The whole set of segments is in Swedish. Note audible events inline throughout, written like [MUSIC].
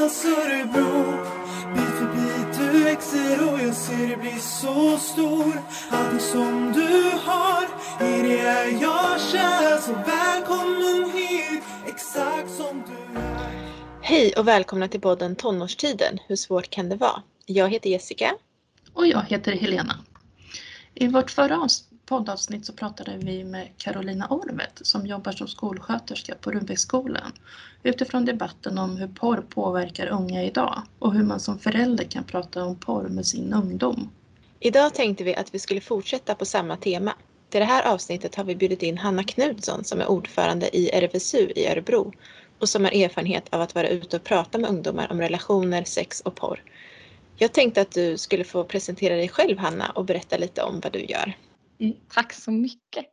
Tonårstidens Örebro Bit för bit du växer och jag ser dig bli så stor Allting som du har, i det är jag kär Så välkommen hit, exakt som du är Hej och välkomna till podden Tonårstiden. Hur svårt kan det vara? Jag heter Jessica. Och jag heter Helena. I vårt förra avs- poddavsnitt så pratade vi med Carolina Orvet som jobbar som skolsköterska på Rudbecksskolan utifrån debatten om hur porr påverkar unga idag och hur man som förälder kan prata om porr med sin ungdom. Idag tänkte vi att vi skulle fortsätta på samma tema. Till det här avsnittet har vi bjudit in Hanna Knutsson som är ordförande i RFSU i Örebro och som har erfarenhet av att vara ute och prata med ungdomar om relationer, sex och porr. Jag tänkte att du skulle få presentera dig själv Hanna och berätta lite om vad du gör. Mm, tack så mycket.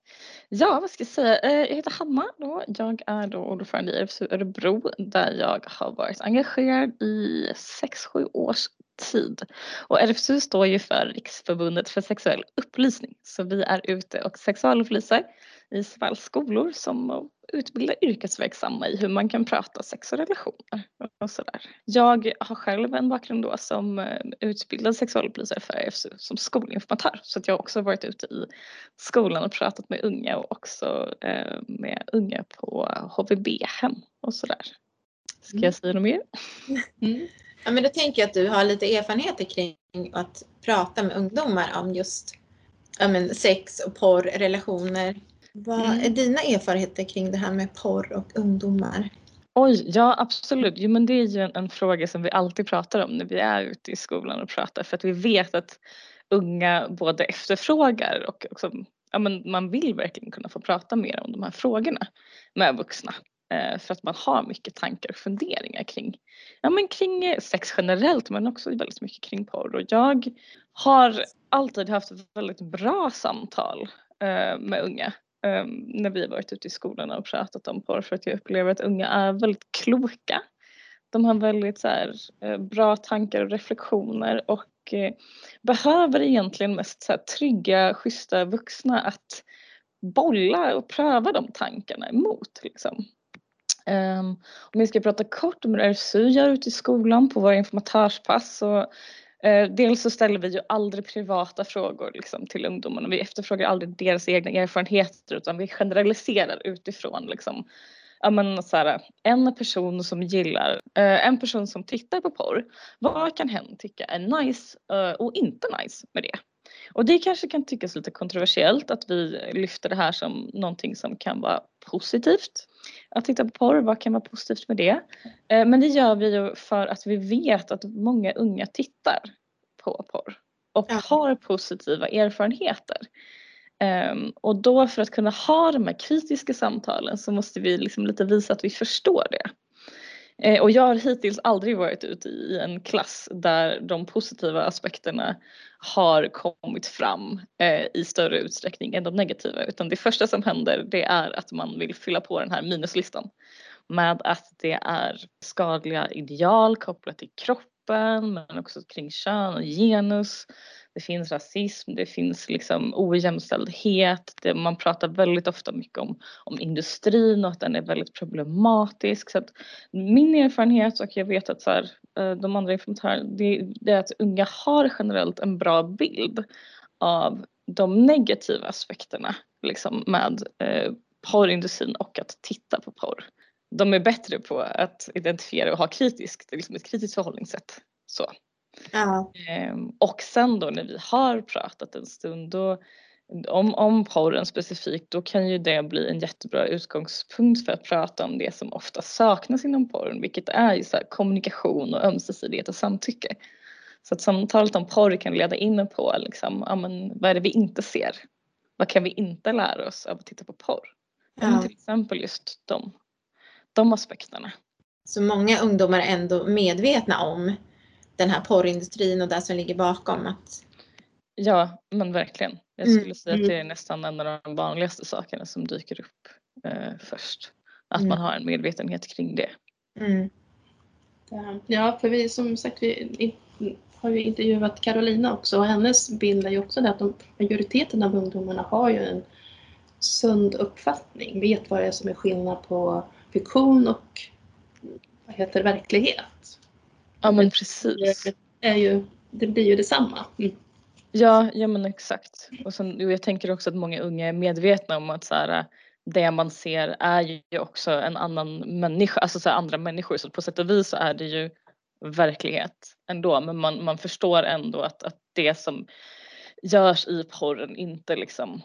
Ja, vad ska jag säga? Eh, jag heter Hanna då. Jag är då ordförande i RFSU Örebro där jag har varit engagerad i 6-7 års tid. Och RFSU står ju för Riksförbundet för sexuell upplysning. Så vi är ute och sexualupplyser i såväl skolor som att utbilda yrkesverksamma i hur man kan prata sex och relationer och sådär. Jag har själv en bakgrund då som eh, utbildad sexualupplysare för RFSU som skolinformatör så att jag har också varit ute i skolan och pratat med unga och också eh, med unga på HVB-hem och sådär. Ska jag säga något mer? [LAUGHS] Ja, men då tänker jag att du har lite erfarenheter kring att prata med ungdomar om just ja, men sex och porr, relationer. Vad Mm. är dina erfarenheter kring det här med porr och ungdomar? Oj, ja absolut. Jo, men det är ju en, en fråga som vi alltid pratar om när vi är ute i skolan och pratar för att vi vet att unga både efterfrågar och också, ja, men man vill verkligen kunna få prata mer om de här frågorna med vuxna. Eh, för att man har mycket tankar och funderingar kring, ja, men kring eh, sex generellt men också väldigt mycket kring porr. Och jag har alltid haft väldigt bra samtal eh, med unga um, när vi har varit ute i skolorna och pratat om porr för att jag upplever att unga är väldigt kloka. De har väldigt så här, eh, bra tankar och reflektioner och eh, behöver egentligen mest så här, trygga, schyssta vuxna att bolla och pröva de tankarna emot. Liksom. Um, om vi ska prata kort om hur RFSU gör ute i skolan på våra informatörspass så Eh, dels så ställer vi ju aldrig privata frågor liksom, till ungdomarna. Vi efterfrågar aldrig deras egna erfarenheter utan vi generaliserar utifrån liksom, ja, men, så här, en person som gillar, eh, en person som tittar på porr, vad kan hen tycka är nice eh, och inte nice med det? Och det kanske kan tyckas lite kontroversiellt att vi lyfter det här som någonting som kan vara positivt. Att titta på porr, vad kan vara positivt med det? Eh, Men det gör vi ju för att vi vet att många unga tittar på porr och har positiva erfarenheter. Ehm, och då för att kunna ha de här kritiska samtalen så måste vi liksom lite visa att vi förstår det. Eh, och jag har hittills aldrig varit ute i en klass där de positiva aspekterna har kommit fram eh, i större utsträckning än de negativa utan det första som händer det är att man vill fylla på den här minuslistan med att det är skadliga ideal kopplat till kroppen men också kring kön och genus. Det finns rasism, det finns liksom ojämställdhet. Det, man pratar väldigt ofta mycket om, om industrin och att den är väldigt problematisk. Så att min erfarenhet och jag vet att så här, eh, de andra informatörerna, det, det är att unga har generellt en bra bild av de negativa aspekterna liksom, med eh, porrindustrin och att titta på porr. De är bättre på att identifiera och ha kritiskt, liksom ett kritiskt förhållningssätt. Så. Ja, Ehm, och sen då när vi har pratat en stund då, om, om porren specifikt då kan ju det bli en jättebra utgångspunkt för att prata om det som ofta saknas inom porren vilket är ju så kommunikation och ömsesidighet och samtycke. Så att samtalet om porr kan leda in på liksom, ja, men, vad är det vi inte ser? Vad kan vi inte lära oss av att titta på porr? Ja. Till exempel just de, de aspekterna. Så många ungdomar är ändå medvetna om den här porrindustrin och det som ligger bakom. Att, Ja, men verkligen. Jag Mm, skulle säga mm. att det är nästan en av de vanligaste sakerna som dyker upp eh, först. Att Mm. man har en medvetenhet kring det. mm, Ja, för vi som sagt vi har ju intervjuat Carolina också och hennes bild är ju också det att de, majoriteten av ungdomarna har ju en sund uppfattning, vet vad det är som är skillnad på fiktion och vad heter verklighet. Ja men precis. Det, är ju, det blir ju detsamma. Mm. Ja, ja men exakt. Och sen, jag tänker också att många unga är medvetna om att så här, det man ser är ju också en annan människa, alltså så här, andra människor. Så på sätt och vis så är det ju verklighet ändå. Men man, man förstår ändå att, att det som görs i porren inte liksom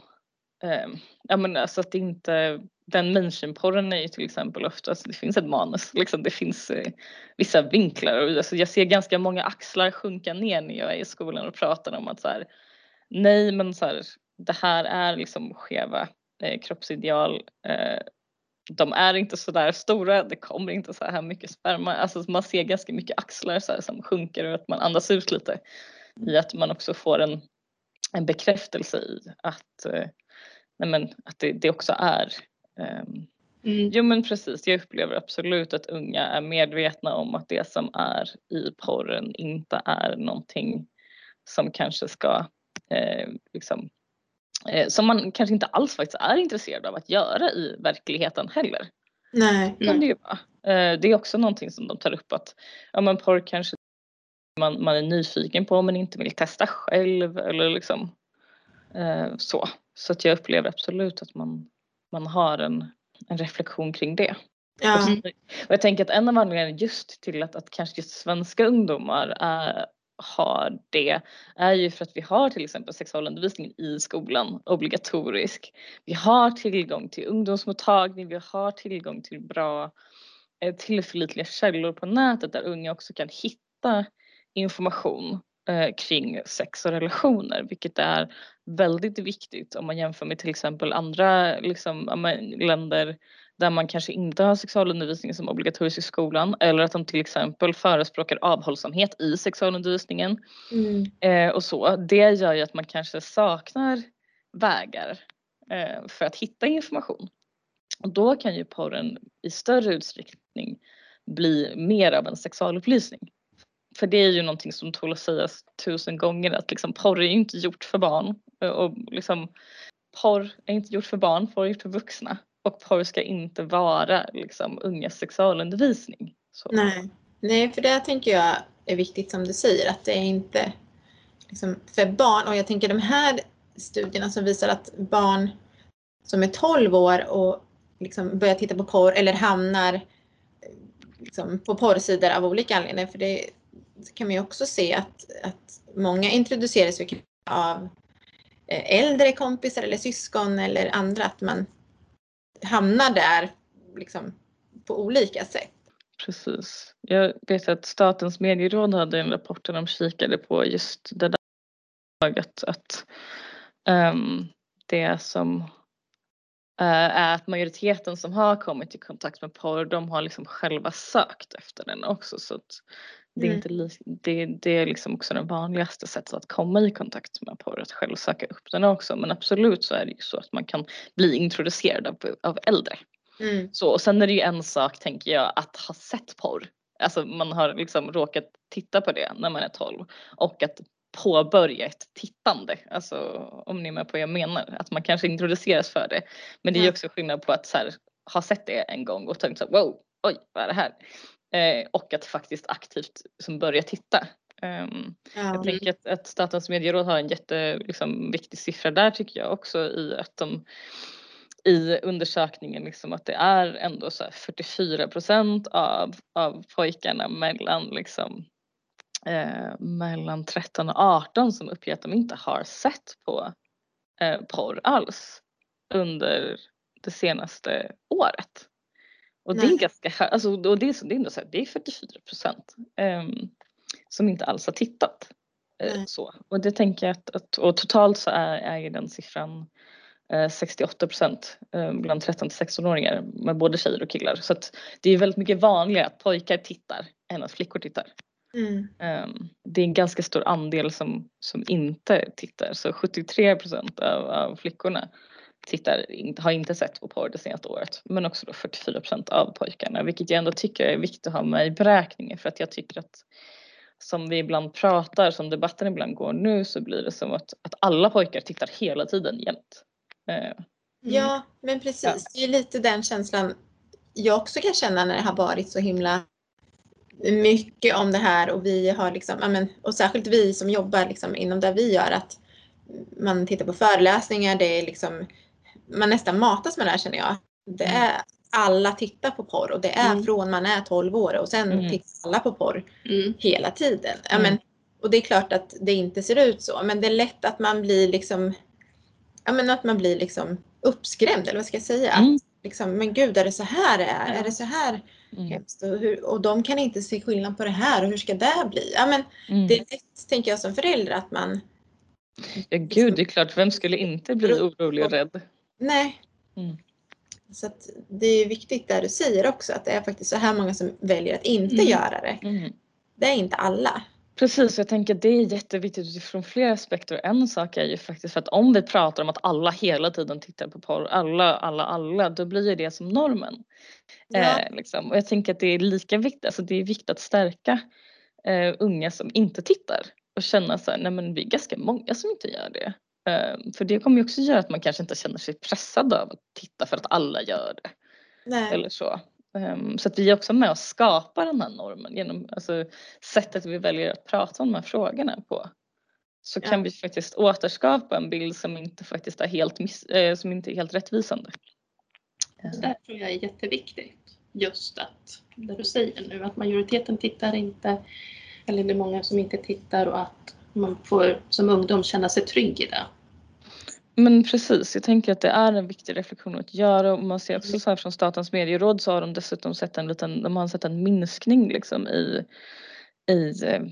eh, ja men alltså att det inte den mainstream-porren är ju till exempel ofta, alltså det finns ett manus, liksom, det finns eh, vissa vinklar och alltså, jag ser ganska många axlar sjunka ner när jag är i skolan och pratar om att så här, nej men så här, det här är liksom skeva eh, kroppsideal. Eh, de är inte så där stora, det kommer inte så här mycket sperma. Alltså man ser ganska mycket axlar så här, som sjunker och att man andas ut lite. I att man också får en, en bekräftelse i att, eh, nej men, att det, det också är Um, mm. Jo men precis, jag upplever absolut att unga är medvetna om att det som är i porren inte är någonting som kanske ska eh, liksom, eh, som man kanske inte alls faktiskt är intresserad av att göra i verkligheten heller. Nej. nej. Det, eh, det är också någonting som de tar upp att ja men porr kanske man, man är nyfiken på men inte vill testa själv eller liksom så. Så att jag upplever absolut att man man har en, en reflektion kring det. Ja. Och, och jag tänker att en av anledningarna just till att, att kanske just svenska ungdomar är, har det är ju för att vi har till exempel sexualundervisning i skolan obligatorisk. Vi har tillgång till ungdomsmottagning, vi har tillgång till bra eh, tillförlitliga källor på nätet där unga också kan hitta information eh, kring sex och relationer, vilket är väldigt viktigt om man jämför med till exempel andra liksom, länder där man kanske inte har sexualundervisning som obligatorisk i skolan eller att de till exempel förespråkar avhållsamhet i sexualundervisningen mm. eh, och så. Det gör ju att man kanske saknar vägar eh, för att hitta information. Och då kan ju porren i större utsträckning bli mer av en sexualupplysning. För det är ju någonting som tål att sägas tusen gånger att liksom porr är ju inte gjort för barn och liksom porr är inte gjort för barn, porr är gjort för vuxna och porr ska inte vara liksom ungas sexualundervisning. Så. Nej. Nej, för det tänker jag är viktigt som du säger att det är inte liksom för barn och jag tänker de här studierna som visar att barn som är 12 år och liksom börjar titta på porr eller hamnar liksom på porrsidor av olika anledningar. För det kan man ju också se att, att många introduceras av eh, äldre kompisar eller syskon eller andra, att man hamnar där liksom, på olika sätt. Precis. Jag vet att Statens medieråd hade en rapport där de kikade på just det där att, att um, det som uh, är att majoriteten som har kommit i kontakt med porr de har liksom själva sökt efter den också så att det är, mm. inte det, det är liksom också det vanligaste sättet att komma i kontakt med porr, att själv söka upp den också. Men absolut så är det ju så att man kan bli introducerad av, av äldre. Mm. Så, och sen är det ju en sak tänker jag att ha sett porr. Alltså man har liksom råkat titta på det när man är 12 och att påbörja ett tittande. Alltså om ni är med på vad jag menar. Att man kanske introduceras för det. Men det är ju också skillnad på att så här, ha sett det en gång och tänkt så här, wow, oj vad är det här? Eh, och att faktiskt aktivt liksom, börja titta. Um, ja. Jag tänker att, att Statens medieråd har en jätteviktig liksom, siffra där tycker jag också i att de i undersökningen liksom att det är ändå så 44 procent av, av pojkarna mellan liksom eh, mellan 13 och 18 som uppger att de inte har sett på eh, porr alls under det senaste året. Och det är ganska alltså, och det är, det är ändå så här, det är 44 procent um, som inte alls har tittat. Uh, så. Och det tänker jag att, att och totalt så är, är den siffran uh, 68 procent uh, bland 13 till 16-åringar med både tjejer och killar. Så att det är väldigt mycket vanligare att pojkar tittar än att flickor tittar. Mm. Um, det är en ganska stor andel som, som inte tittar så 73 procent av, av flickorna tittar, har inte sett på porr det senaste året. Men också då 44 procent av pojkarna, vilket jag ändå tycker är viktigt att ha med i beräkningen för att jag tycker att som vi ibland pratar, som debatten ibland går nu så blir det som att, att alla pojkar tittar hela tiden jämt. Mm. Ja, men precis. Ja. Det är lite den känslan jag också kan känna när det har varit så himla mycket om det här och vi har liksom, ja, men, och särskilt vi som jobbar liksom inom det vi gör att man tittar på föreläsningar, det är liksom, man nästan matas med det här känner jag. Det Mm. är, alla tittar på porr och det är Mm. från man är 12 år och sen Mm. tittar alla på porr Mm. hela tiden. Ja, Mm. men, och det är klart att det inte ser ut så men det är lätt att man blir liksom, ja men att man blir liksom uppskrämd eller vad ska jag säga? Mm. Att, liksom, men gud är det så här det är? Ja. Är det så här Mm. hemskt? Och, hur, och de kan inte se skillnad på det här och hur ska det bli? Ja men Mm. det är lätt tänker jag som förälder att man, Ja gud, det är klart, vem skulle inte bli orolig och rädd? Nej. Mm. Så det är viktigt där du säger också att det är faktiskt så här många som väljer att inte Mm. göra det. Mm. Det är inte alla. Precis, jag tänker att det är jätteviktigt utifrån flera aspekter. En sak är ju faktiskt för att om vi pratar om att alla hela tiden tittar på porr, alla, alla, alla, då blir ju det som normen. Ja. Eh, liksom. Och jag tänker att det är lika viktigt, alltså det är viktigt att stärka eh, unga som inte tittar och känna så här, nej men vi är ganska många som inte gör det. Eh, för det kommer ju också göra att man kanske inte känner sig pressad av att titta för att alla gör det. Nej. Eller så. Ehm, Så att vi är också med och skapar den här normen genom alltså, sättet vi väljer att prata om de här frågorna på. Så Ja. kan vi faktiskt återskapa en bild som inte faktiskt är helt, miss, eh, som inte är helt rättvisande. Det där tror jag är jätteviktigt. Just att, det du säger nu, att majoriteten tittar inte, eller det är många som inte tittar och att man får som ungdom känna sig trygg i det. Men precis, jag tänker att det är en viktig reflektion att göra och man ser också så här från Statens medieråd så har de dessutom sett en liten, de har sett en minskning liksom i, i eh,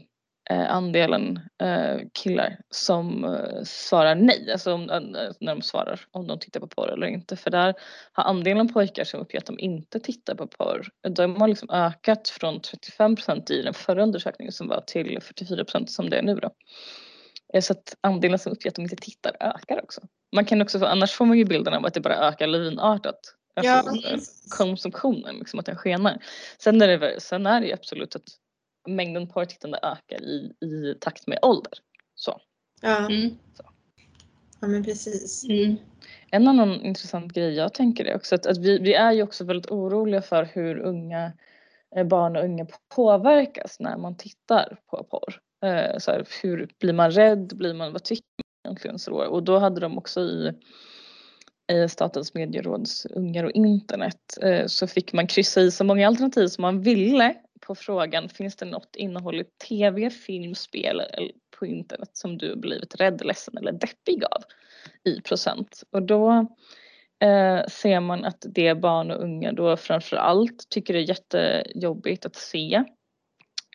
andelen eh, killar som eh, svarar nej, alltså om, eh, när de svarar om de tittar på porr eller inte. För där har andelen pojkar som uppger att de inte tittar på porr, de har liksom ökat från 35 procent i den förra undersökningen som var till 44 procent som det är nu då. Eh, Så att andelen som uppger att de inte tittar ökar också. Man kan också få, annars får man ju bilden av att det bara ökar lavinartat. Alltså Ja. eh, konsumtionen, liksom att den skenar. Sen är det, sen är det ju absolut att mängden porrtittande ökar i, i takt med ålder. Så. Ja, Mm. ja men precis. Mm. En annan intressant grej jag tänker är också att, att vi, vi är ju också väldigt oroliga för hur unga eh, barn och unga påverkas när man tittar på porr. Eh, så här, hur blir man rädd? Blir man, vad tycker man egentligen? Så, och då hade de också i, i Statens medieråds Ungar och internet eh, så fick man kryssa i så många alternativ som man ville på frågan finns det något innehåll i tv, film, spel eller på internet som du blivit rädd, ledsen eller deppig av i procent. Och då eh, ser man att det barn och unga då framför allt tycker det är jättejobbigt att se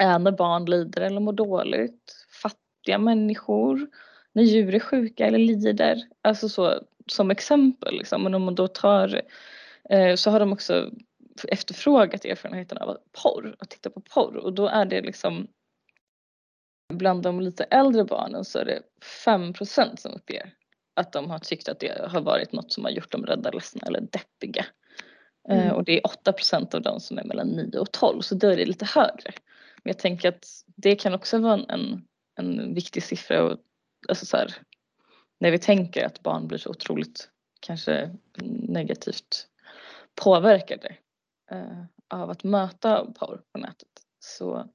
är när barn lider eller mår dåligt, fattiga människor, när djur är sjuka eller lider. Alltså så som exempel liksom. Men om man då tar eh, så har de också efterfrågat erfarenheten av porr, att titta på porr och då är det liksom bland de lite äldre barnen så är det 5 som uppger att de har tyckt att det har varit något som har gjort dem rädda, ledsna eller deppiga. Eh, Mm. och det är 8% av de som är mellan 9 och 12 så då är det lite högre. Men jag tänker att det kan också vara en, en, en viktig siffra och, alltså så här, när vi tänker att barn blir så otroligt kanske negativt påverkade av att möta porr på nätet så,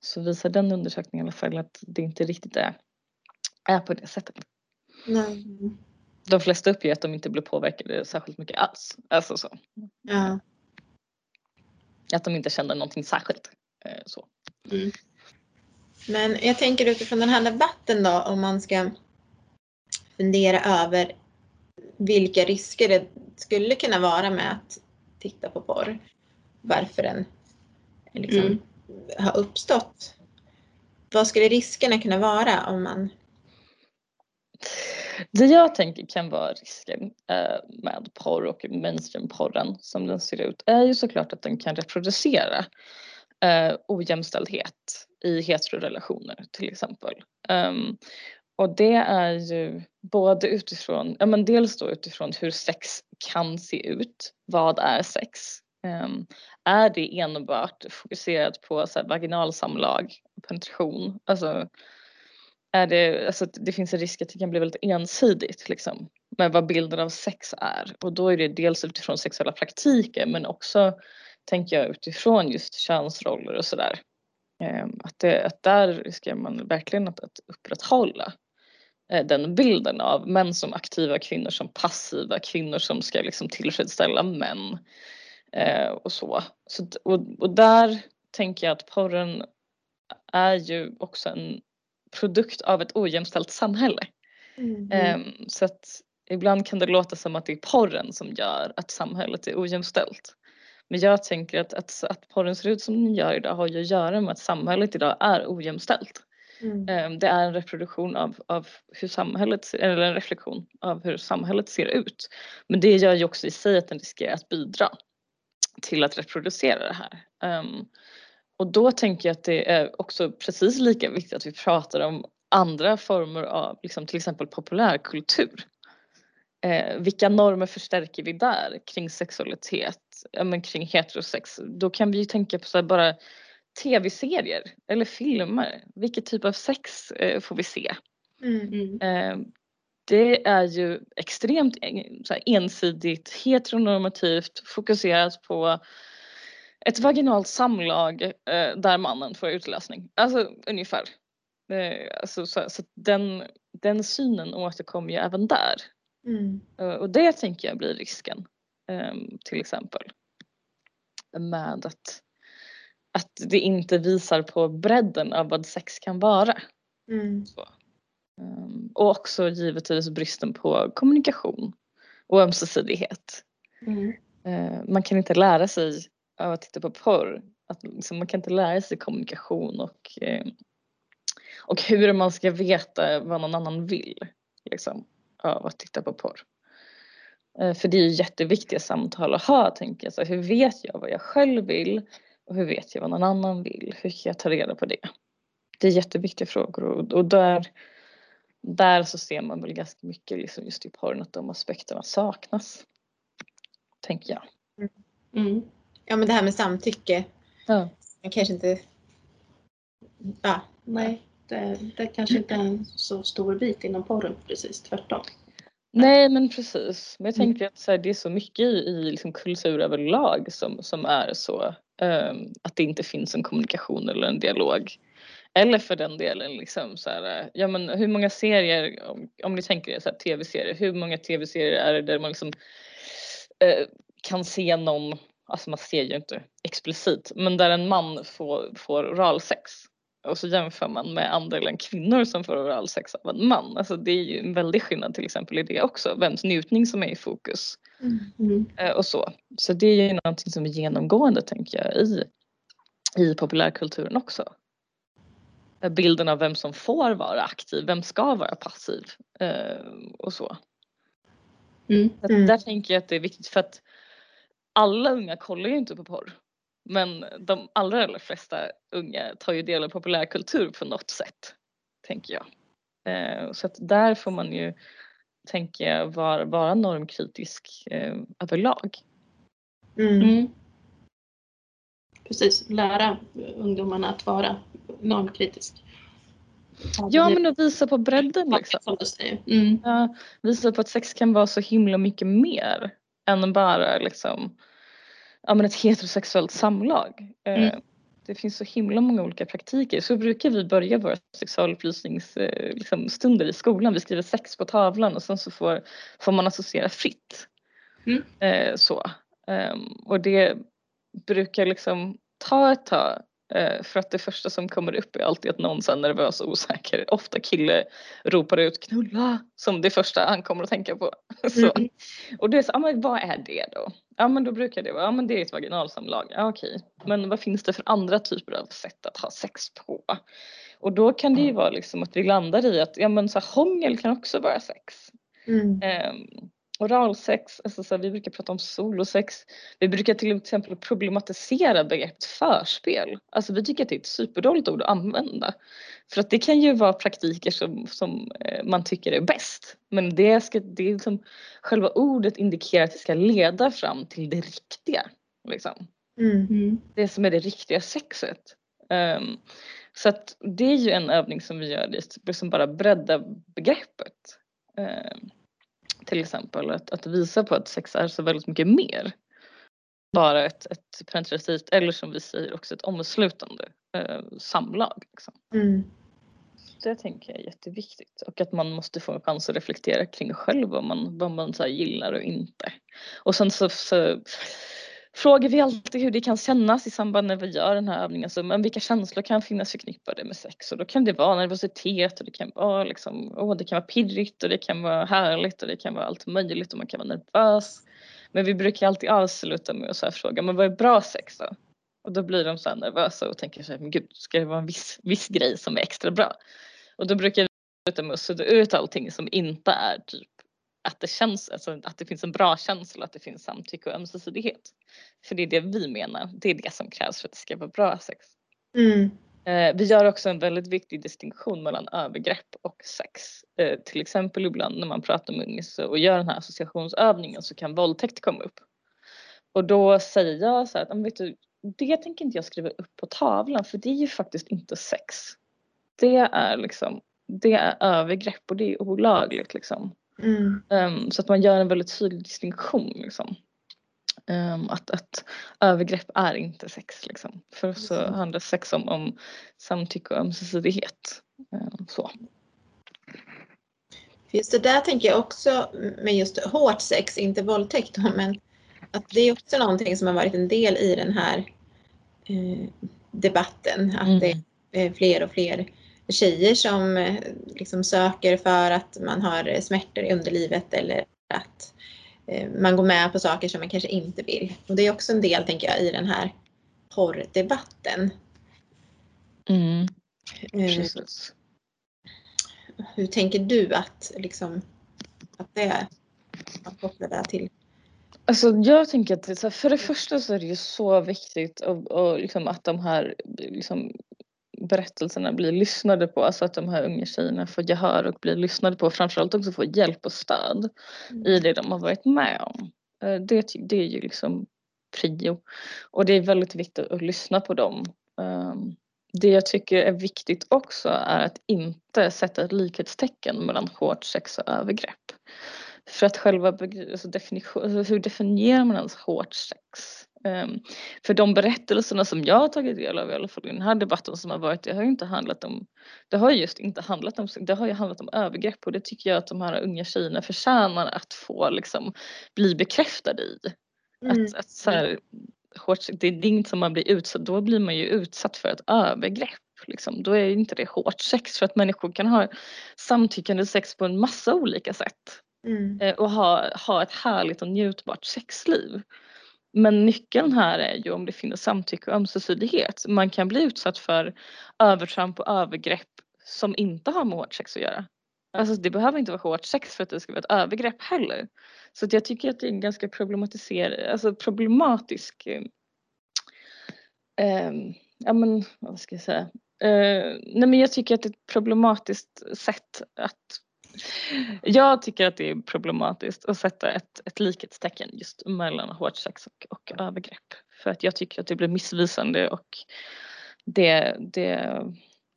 så visar den undersökningen i alla fall att det inte riktigt är, är på det sättet. Nej. De flesta uppger att de inte blir påverkade särskilt mycket alls. Alltså så. Ja. Att de inte känner någonting särskilt. Eh, så. Mm. Men jag tänker utifrån den här debatten då om man ska fundera över vilka risker det skulle kunna vara med att titta på porr. Varför den liksom Mm. har uppstått. Vad skulle riskerna kunna vara om man... Det jag tänker kan vara risken eh, med porr och mainstream-porren som den ser ut är ju såklart att den kan reproducera eh, ojämställdhet i heterorelationer till exempel. Ehm, och det är ju både utifrån, ja men dels då utifrån hur sex kan se ut. Vad är sex? Um, är det enbart fokuserat på så här, vaginalsamlag, penetration? Alltså, är det, alltså, det finns en risk att det kan bli väldigt ensidigt liksom, med vad bilden av sex är. Och då är det dels utifrån sexuella praktiker men också tänker jag utifrån just könsroller och sådär. Um, ehm, att, det, att där riskerar man verkligen att, att upprätthålla den bilden av män som aktiva, kvinnor som passiva, kvinnor som ska liksom tillfredsställa män eh, och så. så och, och där tänker jag att porren är ju också en produkt av ett ojämställt samhälle. Mm. Um, så att ibland kan det låta som att det är porren som gör att samhället är ojämställt. Men jag tänker att, att, att porren ser ut som den gör idag har ju att göra med att samhället idag är ojämställt. Mm. Ehm, det är en reproduktion av, av hur samhället, eller en reflektion av hur samhället ser ut. Men det gör ju också i sig att den riskerar att bidra till att reproducera det här. Um, och då tänker jag att det är också precis lika viktigt att vi pratar om andra former av liksom till exempel populärkultur. Eh, vilka normer förstärker vi där kring sexualitet, ja, men kring heterosex? Då kan vi ju tänka på så bara tv-serier eller filmer. Vilken typ av sex eh, får vi se? Mm. Eh, det är ju extremt så här, ensidigt heteronormativt fokuserat på ett vaginalt samlag eh, där mannen får utlösning. Alltså ungefär. Eh, alltså, så, så den, den synen återkommer ju även där. Mm. Eh, och det tänker jag blir risken ehm, till exempel. Med att, att det inte visar på bredden av vad sex kan vara. Mm. Um, och också givetvis bristen på kommunikation och ömsesidighet. Mm. Uh, man kan inte lära sig av att titta på porr. Att liksom, man kan inte lära sig kommunikation och, eh, och hur man ska veta vad någon annan vill liksom, av att titta på porr. Eh, för det är ju jätteviktiga samtal att ha tänker jag. Så hur vet jag vad jag själv vill och hur vet jag vad någon annan vill? Hur kan jag ta reda på det? Det är jätteviktiga frågor och, och där, där så ser man väl ganska mycket liksom just i porren att de aspekterna saknas. Tänker jag. Mm. Ja men det här med samtycke. Ja. Man kanske inte... Ja. Nej, det, det kanske inte är en så stor bit inom porren precis, tvärtom. Nej men precis. Men jag tänker mm. att så här, det är så mycket i, i liksom kultur överlag som, som är så Ehm, att det inte finns en kommunikation eller en dialog. Eller för den delen liksom så här, eh, ja men hur många serier, om, om ni tänker er så tv-serier, hur många tv-serier är det där man liksom uh, kan se någon alltså man ser ju inte explicit, men där en man får, får oralsex och så jämför man med andelen kvinnor som får oralsex av en man. Alltså det är ju en väldig skillnad till exempel i det också, vems njutning som är i fokus. Mm. Eh, och så. Så det är ju någonting som är genomgående tänker jag i, i populärkulturen också. Eh, bilden av vem som får vara aktiv, vem ska vara passiv eh, och så. Mm. Mm. Där tänker jag att det är viktigt för att alla unga kollar ju inte på porr. Men de allra, allra flesta unga tar ju del av populärkultur på något sätt, tänker jag. Så att där får man ju, tänker jag, vara, vara normkritisk eh, överlag. Mm. Mm. Precis, lära ungdomarna att vara normkritisk. Ja men att visa på bredden liksom. Mm. Ja, visa på att sex kan vara så himla mycket mer än bara liksom ja, men ett heterosexuellt samlag. Eh, mm. Det finns så himla många olika praktiker. Så brukar vi börja våra sexualupplysningsstunder eh, liksom, i skolan. Vi skriver sex på tavlan och sen så får, får man associera fritt. Mm. Eh, så. Um, och det brukar liksom ta ett tag för att det första som kommer upp är alltid att någon är nervös och osäker. Ofta kille ropar ut knulla som det första han kommer att tänka på. [LAUGHS] Mm. Och det är så, ja, men vad är det då? Ja men då brukar det vara, ja men det är ett vaginalsamlag. Ja okej. Men vad finns det för andra typer av sätt att ha sex på? Och då kan det ju vara liksom att vi landar i att ja men så här, hångel kan också vara sex. Mm. Um, oralsex, alltså så här, vi brukar prata om solosex. Vi brukar till exempel problematisera begreppet förspel. Alltså vi tycker att det är ett superdåligt ord att använda. För att det kan ju vara praktiker som, som eh, man tycker är bäst. Men det, ska, det är liksom, själva ordet indikerar att det ska leda fram till det riktiga. Liksom. Mm. Det som är det riktiga sexet. Um, så att det är ju en övning som vi gör, liksom bara bredda begreppet. Um, till exempel. Att, att visa på att sex är så väldigt mycket mer. bara ett, ett penetrativt eller som vi säger också ett omslutande eh, samlag. Liksom. Mm. Det tänker jag är jätteviktigt och att man måste få en chans att reflektera kring själv vad man, vad man så gillar och inte. Och sen så, så frågar vi alltid hur det kan kännas i samband när vi gör den här övningen. Så, men vilka känslor kan finnas förknippade med sex? Och då kan det vara nervositet och det kan vara liksom, oh, det kan vara pirrigt och det kan vara härligt och det kan vara allt möjligt och man kan vara nervös. Men vi brukar alltid avsluta med att så fråga, men vad är bra sex då? Och då blir de så här nervösa och tänker så här, men gud, ska det vara en viss, viss grej som är extra bra? Och då brukar vi sluta med att sudda ut allting som inte är typ att det känns, alltså att det finns en bra känsla, att det finns samtycke och ömsesidighet. För det är det vi menar, det är det som krävs för att det ska vara bra sex. Mm. Eh, vi gör också en väldigt viktig distinktion mellan övergrepp och sex. Eh, till exempel ibland när man pratar med unga och gör den här associationsövningen så kan våldtäkt komma upp. Och då säger jag så här att vet du, det tänker inte jag skriva upp på tavlan för det är ju faktiskt inte sex. Det är liksom, det är övergrepp och det är olagligt liksom. Mm. Um, så att man gör en väldigt tydlig distinktion liksom. Um, att, att övergrepp är inte sex liksom. För oss så handlar sex om, om samtycke och ömsesidighet. Um, så. Just det där tänker jag också med just hårt sex, inte våldtäkt men att det är också någonting som har varit en del i den här eh, debatten. Att Mm. det är fler och fler tjejer som eh, liksom söker för att man har smärtor i underlivet eller att eh, man går med på saker som man kanske inte vill. Och det är också en del, tänker jag, i den här porrdebatten. Mm, Eh, precis. hur tänker du att, liksom, att det att koppla det till? Alltså jag tänker att är för det första så är det ju så viktigt och, och liksom att de här liksom, berättelserna blir lyssnade på. Alltså att de här unga tjejerna får gehör och blir lyssnade på. Framförallt också får hjälp och stöd i det de har varit med om. Eh, Det, det är ju liksom prio. Och det är väldigt viktigt att lyssna på dem. Ehm, Det jag tycker är viktigt också är att inte sätta ett likhetstecken mellan hårt sex och övergrepp. För att själva alltså definition, alltså hur definierar man ens hårt sex? Ehm, för de berättelserna som jag har tagit del av i alla fall i den här debatten som har varit, det har ju inte handlat om, det har just inte handlat om, det har ju handlat om övergrepp och det tycker jag att de här unga tjejerna förtjänar att få liksom bli bekräftade i. Mm. Att, att så här, hårt, det är inget som man blir utsatt, då blir man ju utsatt för ett övergrepp. Liksom. Då är inte det hårt sex för att människor kan ha samtyckande sex på en massa olika sätt Mm. eh, och ha, ha ett härligt och njutbart sexliv. Men nyckeln här är ju om det finns samtycke och ömsesidighet. Man kan bli utsatt för övertramp och övergrepp som inte har med hårt sex att göra. Alltså det behöver inte vara hårt sex för att det ska vara ett övergrepp heller. Så att jag tycker att det är en ganska problematiser, alltså problematisk eh, ehm, ja men vad ska jag säga? Eh, nej men jag tycker att det är ett problematiskt sätt att jag tycker att det är problematiskt att sätta ett, ett likhetstecken just mellan hårt sex och, och övergrepp. För att jag tycker att det blir missvisande och det, det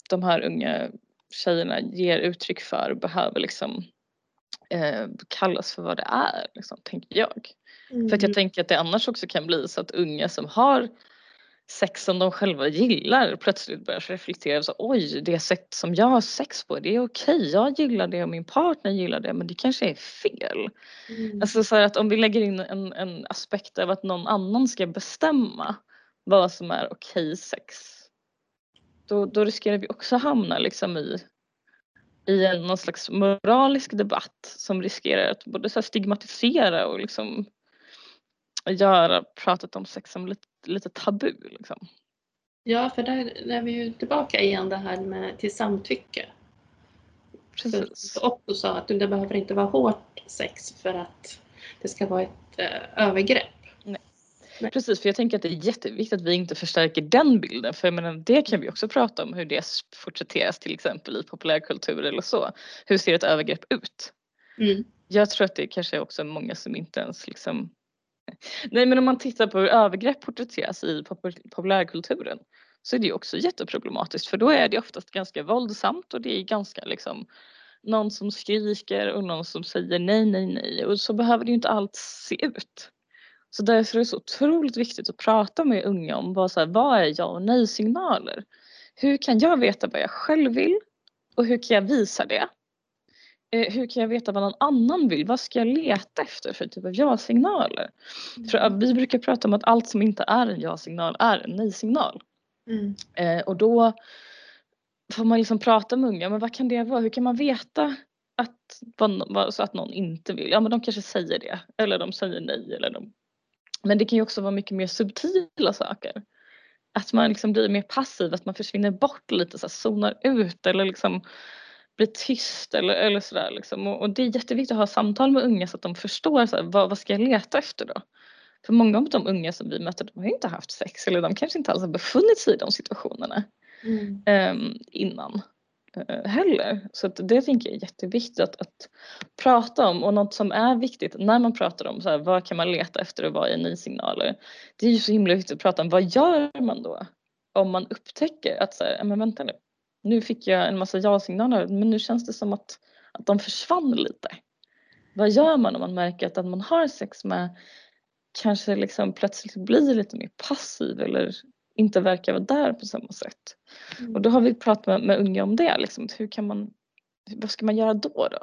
de här unga tjejerna ger uttryck för behöver liksom eh, kallas för vad det är, liksom, tänker jag. För att jag tänker att det annars också kan bli så att unga som har sex som de själva gillar plötsligt börjar reflektera så oj det sätt som jag har sex på det är okej jag gillar det och min partner gillar det men det kanske är fel. Mm. Alltså så att om vi lägger in en, en aspekt av att någon annan ska bestämma vad som är okej sex då, då riskerar vi också hamna liksom i i en någon slags moralisk debatt som riskerar att både så stigmatisera och liksom göra pratet om sex som lite, lite tabu. Liksom. Ja, för där, är vi ju tillbaka igen det här med till samtycke. Precis. Du också sa att det behöver inte vara hårt sex för att det ska vara ett eh, övergrepp. Precis, för jag tänker att det är jätteviktigt att vi inte förstärker den bilden. För jag menar, det kan vi också prata om hur det porträtteras till exempel i populärkultur eller så. Hur ser ett övergrepp ut? Mm. Jag tror att det kanske är också många som inte ens liksom [LAUGHS] Nej men om man tittar på hur övergrepp porträtteras i populärkulturen så är det ju också jätteproblematiskt för då är det oftast ganska våldsamt och det är ganska liksom någon som skriker och någon som säger nej, nej, nej och så behöver det ju inte allt se ut. Så därför är det så otroligt viktigt att prata med unga om vad, så här, vad är ja och nej signaler? Hur kan jag veta vad jag själv vill och hur kan jag visa det? Eh, hur kan jag veta vad någon annan vill? Vad ska jag leta efter för typ av ja-signaler? Mm. För vi brukar prata om att allt som inte är en ja-signal är en nej-signal. Mm. Eh, och då får man liksom prata med unga, men vad kan det vara? Hur kan man veta att, vad, så att någon inte vill? Ja men de kanske säger det eller de säger nej eller de men det kan ju också vara mycket mer subtila saker. Att man liksom blir mer passiv, att man försvinner bort lite, så här, zonar ut eller liksom blir tyst eller, eller sådär. Liksom. Och, och, det är jätteviktigt att ha samtal med unga så att de förstår så här, vad, vad ska jag leta efter då? För många av de unga som vi möter de har inte haft sex eller de kanske inte alls har befunnit sig i de situationerna mm. um, innan. Eh, heller. Så det tänker jag är jätteviktigt att, att, prata om och något som är viktigt när man pratar om så här, vad kan man leta efter och vad är ni-signaler. Det är ju så himla viktigt att prata om vad gör man då om man upptäcker att så här, men vänta nu, nu fick jag en massa ja-signaler men nu känns det som att, att de försvann lite. Vad gör man om man märker att den man har sex med kanske liksom plötsligt blir lite mer passiv eller inte verkar vara där på samma sätt. Mm. Och då har vi pratat med, med unga om det. Liksom. Hur kan man, vad ska man göra då? då?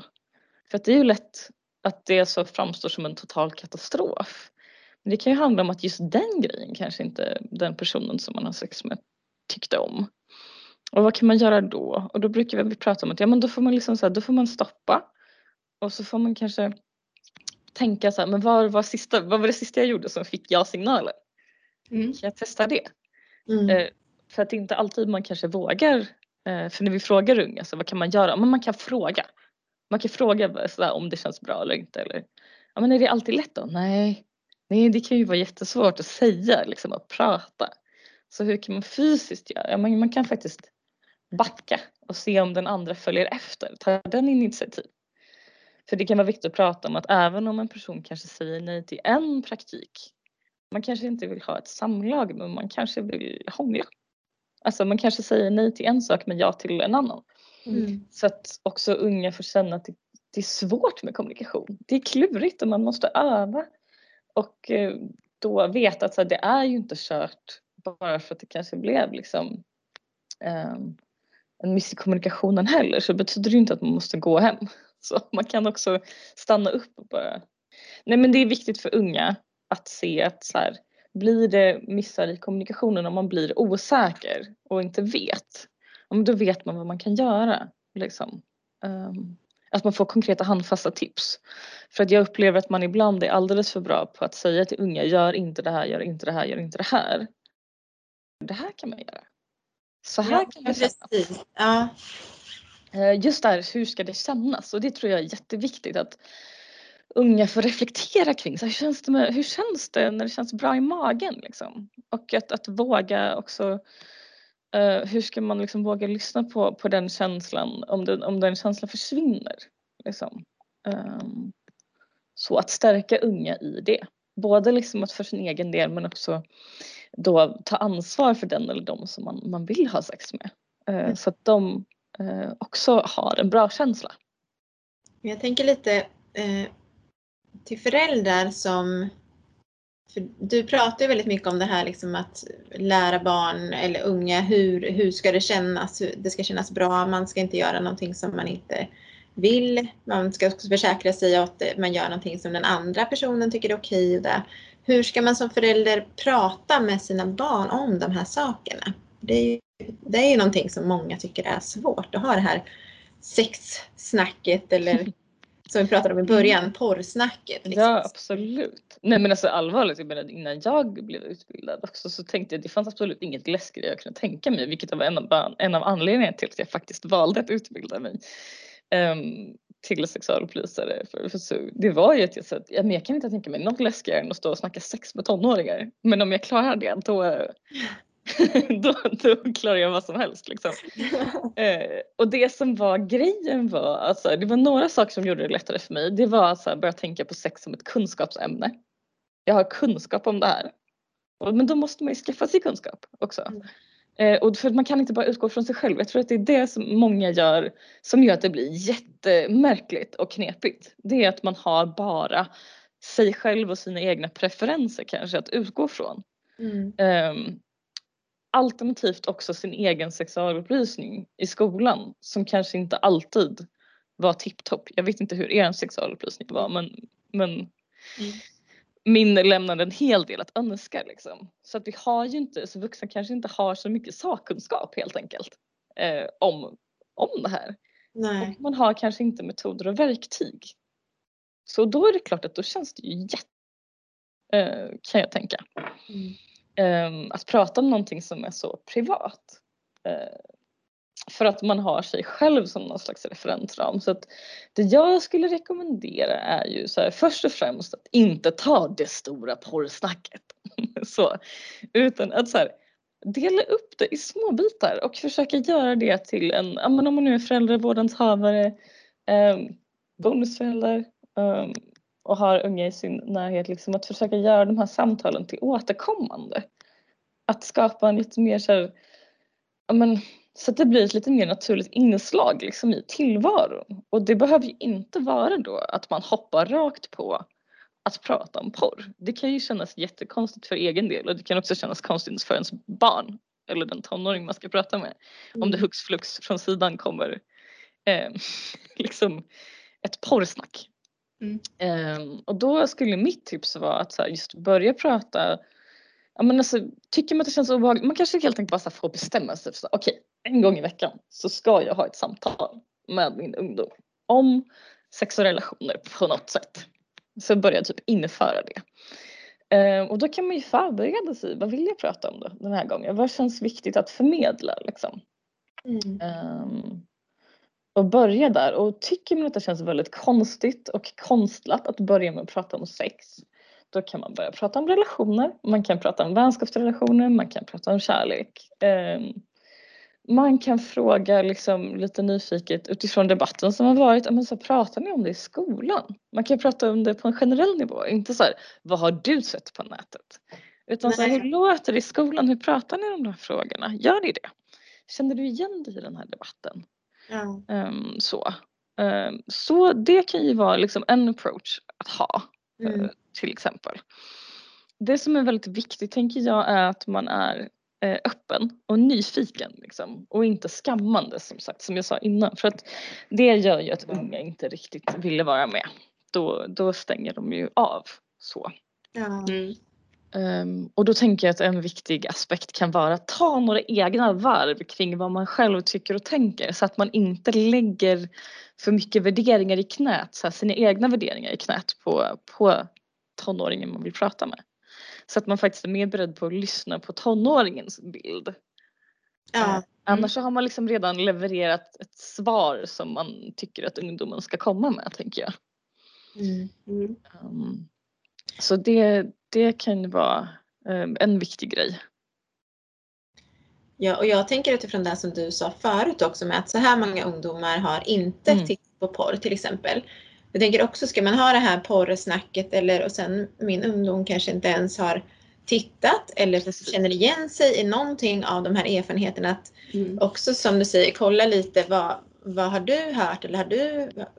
För att det är ju lätt att det så framstår som en total katastrof. Men det kan ju handla om att just den grejen kanske inte den personen som man har sex med tyckte om. Och vad kan man göra då? Och då brukar vi prata om att ja, men då får man liksom så här, då får man stoppa och så får man kanske tänka så här, men vad var, sista, vad var det sista jag gjorde som fick ja-signaler? Mm. Kan jag testa det? Mm. Eh, för att det är inte alltid man kanske vågar. Eh, för när vi frågar unga så vad kan man göra? Men man kan fråga. Man kan fråga sådär, om det känns bra eller inte. Eller, ja, men är det alltid lätt då? Nej, nej det kan ju vara jättesvårt att säga liksom att prata. Så hur kan man fysiskt göra? Ja, man, man kan faktiskt backa och se om den andra följer efter. Ta den initiativ. För det kan vara viktigt att prata om att även om en person kanske säger nej till en praktik man kanske inte vill ha ett samlag men man kanske vill hångla. Alltså man kanske säger nej till en sak men ja till en annan. Mm. Så att också unga får känna att det, det, är svårt med kommunikation. Det är klurigt och man måste öva. Och eh, då veta att så här, det är ju inte kört bara för att det kanske blev liksom um, en miss i kommunikationen heller så betyder det inte att man måste gå hem. [LAUGHS] Så man kan också stanna upp och bara Nej men det är viktigt för unga att se att så här, blir det missar i kommunikationen om man blir osäker och inte vet, då vet man vad man kan göra. Liksom. Um, att man får konkreta handfasta tips. För att jag upplever att man ibland är alldeles för bra på att säga till unga, gör inte det här, gör inte det här, gör inte det här. Det här kan man göra. Så här ja, kan man precis. Ja. Just där, hur ska det kännas? Och det tror jag är jätteviktigt att unga får reflektera kring så hur, känns det med, hur känns det när det känns bra i magen liksom? Och att, att våga också uh, hur ska man liksom våga lyssna på, på den känslan om den, om den känslan försvinner? Liksom. Um, så att stärka unga i det. Både liksom att för sin egen del men också då ta ansvar för den eller de som man, man vill ha sex med. Uh, mm. Så att de uh, också har en bra känsla. Jag tänker lite till föräldrar som för du pratar ju väldigt mycket om det här liksom att lära barn eller unga hur, hur ska det kännas, det ska kännas bra, man ska inte göra någonting som man inte vill. Man ska också försäkra sig att man gör någonting som den andra personen tycker är okej. Okay Hur ska man som förälder prata med sina barn om de här sakerna? Det är ju, det är ju någonting som många tycker är svårt att ha det här sexsnacket eller [LAUGHS] som vi pratade om i början, porrsnacket. Liksom. Ja absolut. Nej men alltså allvarligt, jag menar, innan jag blev utbildad också så tänkte jag att det fanns absolut inget läskigare jag kunde tänka mig vilket var en av, en av anledningarna till att jag faktiskt valde att utbilda mig. Um, till sexualupplysare. För, för så, det var ju att jag sa att ja, men jag kan inte tänka mig något läskigare än att stå och snacka sex med tonåringar. Men om jag klarar det då, [LAUGHS] då, då klarar jag vad som helst. Liksom. [LAUGHS] Eh, och det som var grejen var, alltså, det var några saker som gjorde det lättare för mig. Det var att börja tänka på sex som ett kunskapsämne. Jag har kunskap om det här. Men då måste man ju skaffa sig kunskap också. Mm. Eh, och för man kan inte bara utgå från sig själv. Jag tror att det är det som många gör som gör att det blir jättemärkligt och knepigt. Det är att man har bara sig själv och sina egna preferenser kanske att utgå från. Mm. Um, alternativt också sin egen sexualupplysning i skolan som kanske inte alltid var tipptopp. Jag vet inte hur er sexualupplysning var men, men Mm. Min lämnade en hel del att önska liksom. Så att vi har ju inte, så vuxna kanske inte har så mycket sakkunskap helt enkelt eh, om, om det här. Nej. Och man har kanske inte metoder och verktyg. Så då är det klart att då känns det ju jätte eh, kan jag tänka. Mm. Ehm, att prata om någonting som är så privat. Eh, för att man har sig själv som någon slags referensram. Så att det jag skulle rekommendera är ju så här, först och främst att inte ta det stora porrsnacket. [LAUGHS] så, utan att så här, dela upp det i små bitar och försöka göra det till en, ja men om man nu är föräldravårdanshavare, eh, bonusförälder eh, och har unga i sin närhet, liksom att försöka göra de här samtalen till återkommande. Att skapa en lite mer så här, ja men så att det blir ett lite mer naturligt inslag liksom i tillvaron. Och det behöver ju inte vara då att man hoppar rakt på att prata om porr. Det kan ju kännas jättekonstigt för egen del och det kan också kännas konstigt för ens barn eller den tonåring man ska prata med. Om det hux flux från sidan kommer eh, [LAUGHS] liksom ett porrsnack. Mm. Eh, och då skulle mitt tips vara att så här, just börja prata Ja, men alltså, tycker man att det känns obehagligt, man kanske helt enkelt bara får bestämma sig okej, en gång i veckan så ska jag ha ett samtal med min ungdom om sex och relationer på något sätt. Så börja typ införa det. Eh, och då kan man ju förbereda sig, vad vill jag prata om då den här gången? Vad känns viktigt att förmedla liksom? Mm. Ehm, och börja där och tycker man att det känns väldigt konstigt och konstlat att börja med att prata om sex då kan man börja prata om relationer, man kan prata om vänskapsrelationer, man kan prata om kärlek. Ehm, man kan fråga liksom lite nyfiket utifrån debatten som har varit, men så pratar ni om det i skolan? Man kan prata om det på en generell nivå, inte så här, vad har du sett på nätet? Utan så här, hur låter det i skolan? Hur pratar ni om de här frågorna? Gör ni det? Känner du igen dig i den här debatten? Ja. Ehm, så. Ehm, så det kan ju vara liksom en approach att ha Mm. eh, till exempel. Det som är väldigt viktigt tänker jag är att man är eh, öppen och nyfiken liksom, och inte skammande som sagt som jag sa innan för att det gör ju att unga inte riktigt ville vara med. Då, då stänger de ju av så. Ja. Mm. Ehm, och då tänker jag att en viktig aspekt kan vara att ta några egna varv kring vad man själv tycker och tänker så att man inte lägger för mycket värderingar i knät, så här, sina egna värderingar i knät på, på tonåringen man vill prata med. Så att man faktiskt är mer beredd på att lyssna på tonåringens bild. Ja. Annars så har man liksom redan levererat ett svar som man tycker att ungdomen ska komma med tänker jag. Mm. Mm. Um, så det, det kan vara um, en viktig grej. Ja, och jag tänker utifrån det som du sa förut också med att så här många ungdomar har inte Mm. tittat på porr till exempel. Jag tänker också, ska man ha det här porrsnacket eller och sen min ungdom kanske inte ens har tittat eller känner igen sig i någonting av de här erfarenheterna. Att Mm. också som du säger, kolla lite vad, vad har du hört eller har du,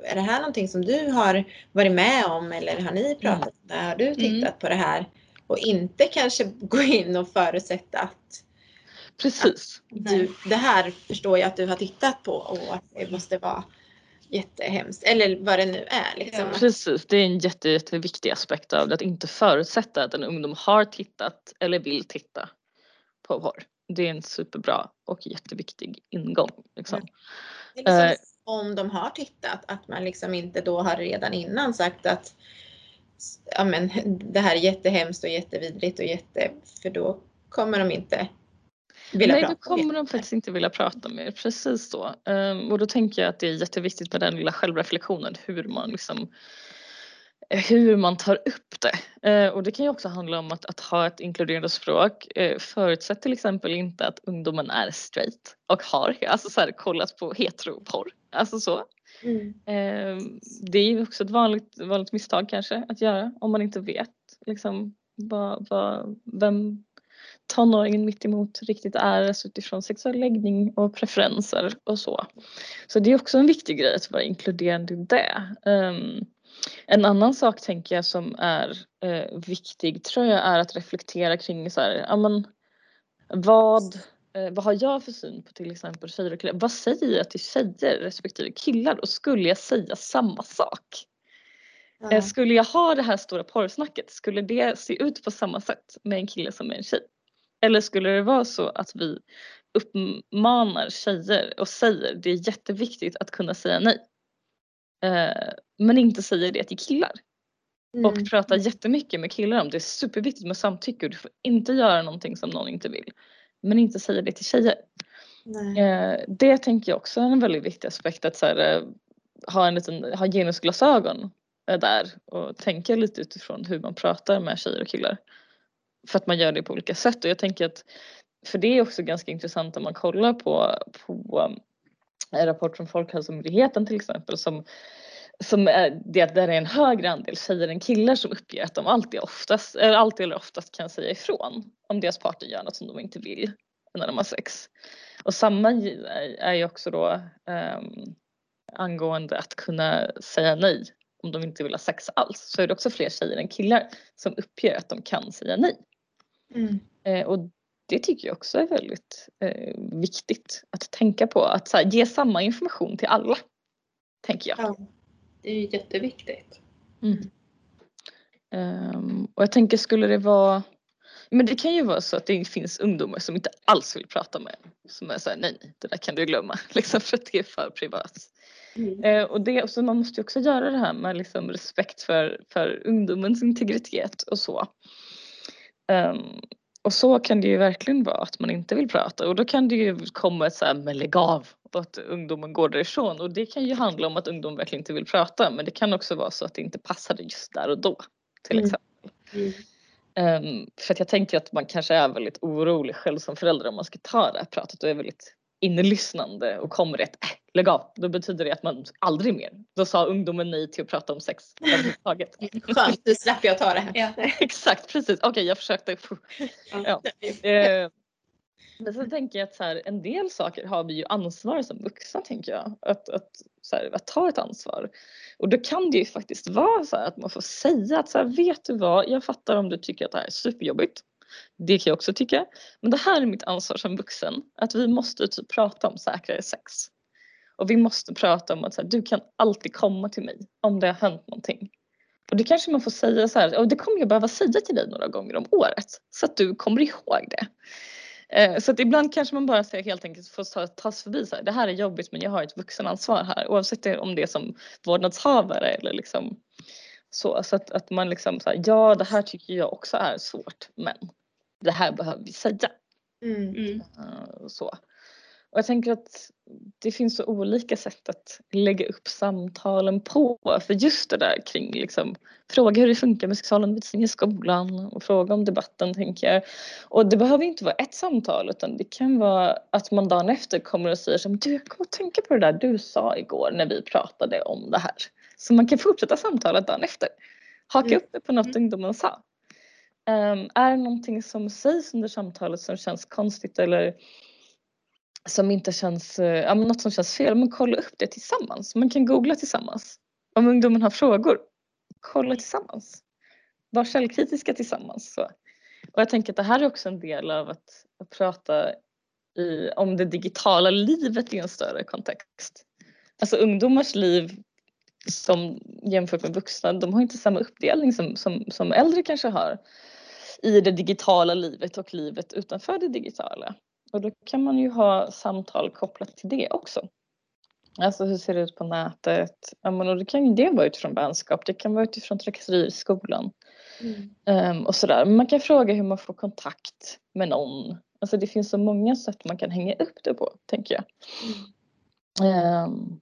är det här någonting som du har varit med om eller har ni pratat om det? Har du tittat Mm. på det här? Och inte kanske [LAUGHS] gå in och förutsätta att Precis. du, det här förstår jag att du har tittat på och att det måste vara jättehemskt. Eller vad det nu är. Liksom. Ja. Precis, det är en jätte, jätteviktig aspekt av det att inte förutsätta att en ungdom har tittat eller vill titta på porr. Det är en superbra och jätteviktig ingång. Liksom. Eller Eh. så, om de har tittat, att man liksom inte då har redan innan sagt att ja, men, det här är jättehemskt och jättevidrigt och jätte... För då kommer de inte Nej, då om kommer de faktiskt inte vilja prata med er. Precis så. Ehm, och då tänker jag att det är jätteviktigt med den lilla självreflektionen hur man liksom hur man tar upp det. Eh, och det kan ju också handla om att, att ha ett inkluderande språk. Eh, förutsätt till exempel inte att ungdomen är straight och har alltså så här, kollat på heteroporr. Alltså så. Mm. Det är ju också ett vanligt, vanligt misstag kanske att göra om man inte vet liksom, vad, vad, vem tonåringen mitt emot riktigt är alltså utifrån sexuell läggning och preferenser och så. Så det är också en viktig grej att vara inkluderande i det. Ehm, en annan sak tänker jag som är eh, viktig tror jag är att reflektera kring så här, ja men vad, eh, vad har jag för syn på till exempel tjejer och killar? Vad säger jag till tjejer respektive killar och skulle jag säga samma sak? Eh, Skulle jag ha det här stora porrsnacket, skulle det se ut på samma sätt med en kille som med en tjej? Eller skulle det vara så att vi uppmanar tjejer och säger det är jätteviktigt att kunna säga nej. Eh, men inte säger det till killar. Mm. Och pratar jättemycket med killar om det är superviktigt med samtycke och du får inte göra någonting som någon inte vill. Men inte säga det till tjejer. Eh, det tänker jag också är en väldigt viktig aspekt att så här, eh, ha en liten, ha genusglasögon eh, där och tänka lite utifrån hur man pratar med tjejer och killar. För att man gör det på olika sätt och jag tänker att för det är också ganska intressant om man kollar på, på eh, en rapport från Folkhälsomyndigheten till exempel som som är det att där är en högre andel tjejer än killar som uppger att de alltid, oftast, eller alltid eller oftast kan säga ifrån om deras partner gör något som de inte vill när de har sex. Och samma är- är ju också då um, angående att kunna säga nej om de inte vill ha sex alls så är det också fler tjejer än killar som uppger att de kan säga nej. Mm. Eh, och det tycker jag också är väldigt eh, viktigt att tänka på. Att här, ge samma information till alla. Tänker jag. Ja. Det är jätteviktigt. Ehm, och jag tänker skulle det vara men det kan ju vara så att det finns ungdomar som inte alls vill prata med en. Som är såhär, nej, nej, det där kan du glömma. [LAUGHS] Liksom för att det är för privat. Mm. Eh, och det, så man måste ju också göra det här med liksom respekt för, för ungdomens integritet och så. Ehm, och så kan det ju verkligen vara att man inte vill prata och då kan det ju komma ett så här, men lägg av och att ungdomen går därifrån och det kan ju handla om att ungdomen verkligen inte vill prata men det kan också vara så att det inte passade just där och då till Mm. exempel. Mm. Ehm, för att jag tänker att man kanske är väldigt orolig själv som förälder om man ska ta det här pratet och är väldigt inlyssnande och kommer ett äh, lägg av, då betyder det att man aldrig mer. Då sa ungdomen nej till att prata om sex överhuvudtaget. [LAUGHS] Skönt, nu slapp jag ta det här. Ja. [LAUGHS] Exakt, precis. Okej, jag försökte. Ja. [LAUGHS] Eh, Men så tänker jag att så här, en del saker har vi ju ansvar som vuxna tänker jag. Att, att, så här, att ta ett ansvar. Och då kan det ju faktiskt vara så här att man får säga att så här, vet du vad, jag fattar om du tycker att det här är superjobbigt. Det kan jag också tycka. Men det här är mitt ansvar som vuxen. Att vi måste typ prata om säkrare sex. Och vi måste prata om att så här, du kan alltid komma till mig om det har hänt någonting. Och det kanske man får säga så här, och det kommer jag behöva säga till dig några gånger om året. Så att du kommer ihåg det. Eh, så att ibland kanske man bara ska helt enkelt får ta, tas förbi så här, det här är jobbigt men jag har ett vuxenansvar här oavsett om det är som vårdnadshavare eller liksom så. Så att, att man liksom så här, ja det här tycker jag också är svårt men det här behöver vi säga. Mm. Mm. Eh, så. Och jag tänker att det finns så olika sätt att lägga upp samtalen på. För just det där kring liksom, fråga hur det funkar med sexualundervisning i skolan och fråga om debatten tänker jag. Och det behöver inte vara ett samtal utan det kan vara att man dagen efter kommer och säger som du jag kommer att tänka på det där du sa igår när vi pratade om det här. Så man kan fortsätta samtalet dagen efter. Haka Mm. upp det på något Mm. ungdomen sa. Um, är det någonting som sägs under samtalet som känns konstigt eller som inte känns, ja men något som känns fel, men kolla upp det tillsammans. Man kan googla tillsammans. Om ungdomen har frågor, kolla tillsammans. Var källkritiska tillsammans. Så. Och jag tänker att det här är också en del av att, att prata i, om det digitala livet i en större kontext. Alltså ungdomars liv som jämfört med vuxna, de har inte samma uppdelning som, som, som äldre kanske har i det digitala livet och livet utanför det digitala. Och då kan man ju ha samtal kopplat till det också. Alltså hur ser det ut på nätet? Ja, men och det kan ju det vara utifrån vänskap, det kan vara utifrån trakasserier i skolan Mm. ehm, och sådär. Men man kan fråga hur man får kontakt med någon. Alltså det finns så många sätt man kan hänga upp det på, tänker jag. Ehm,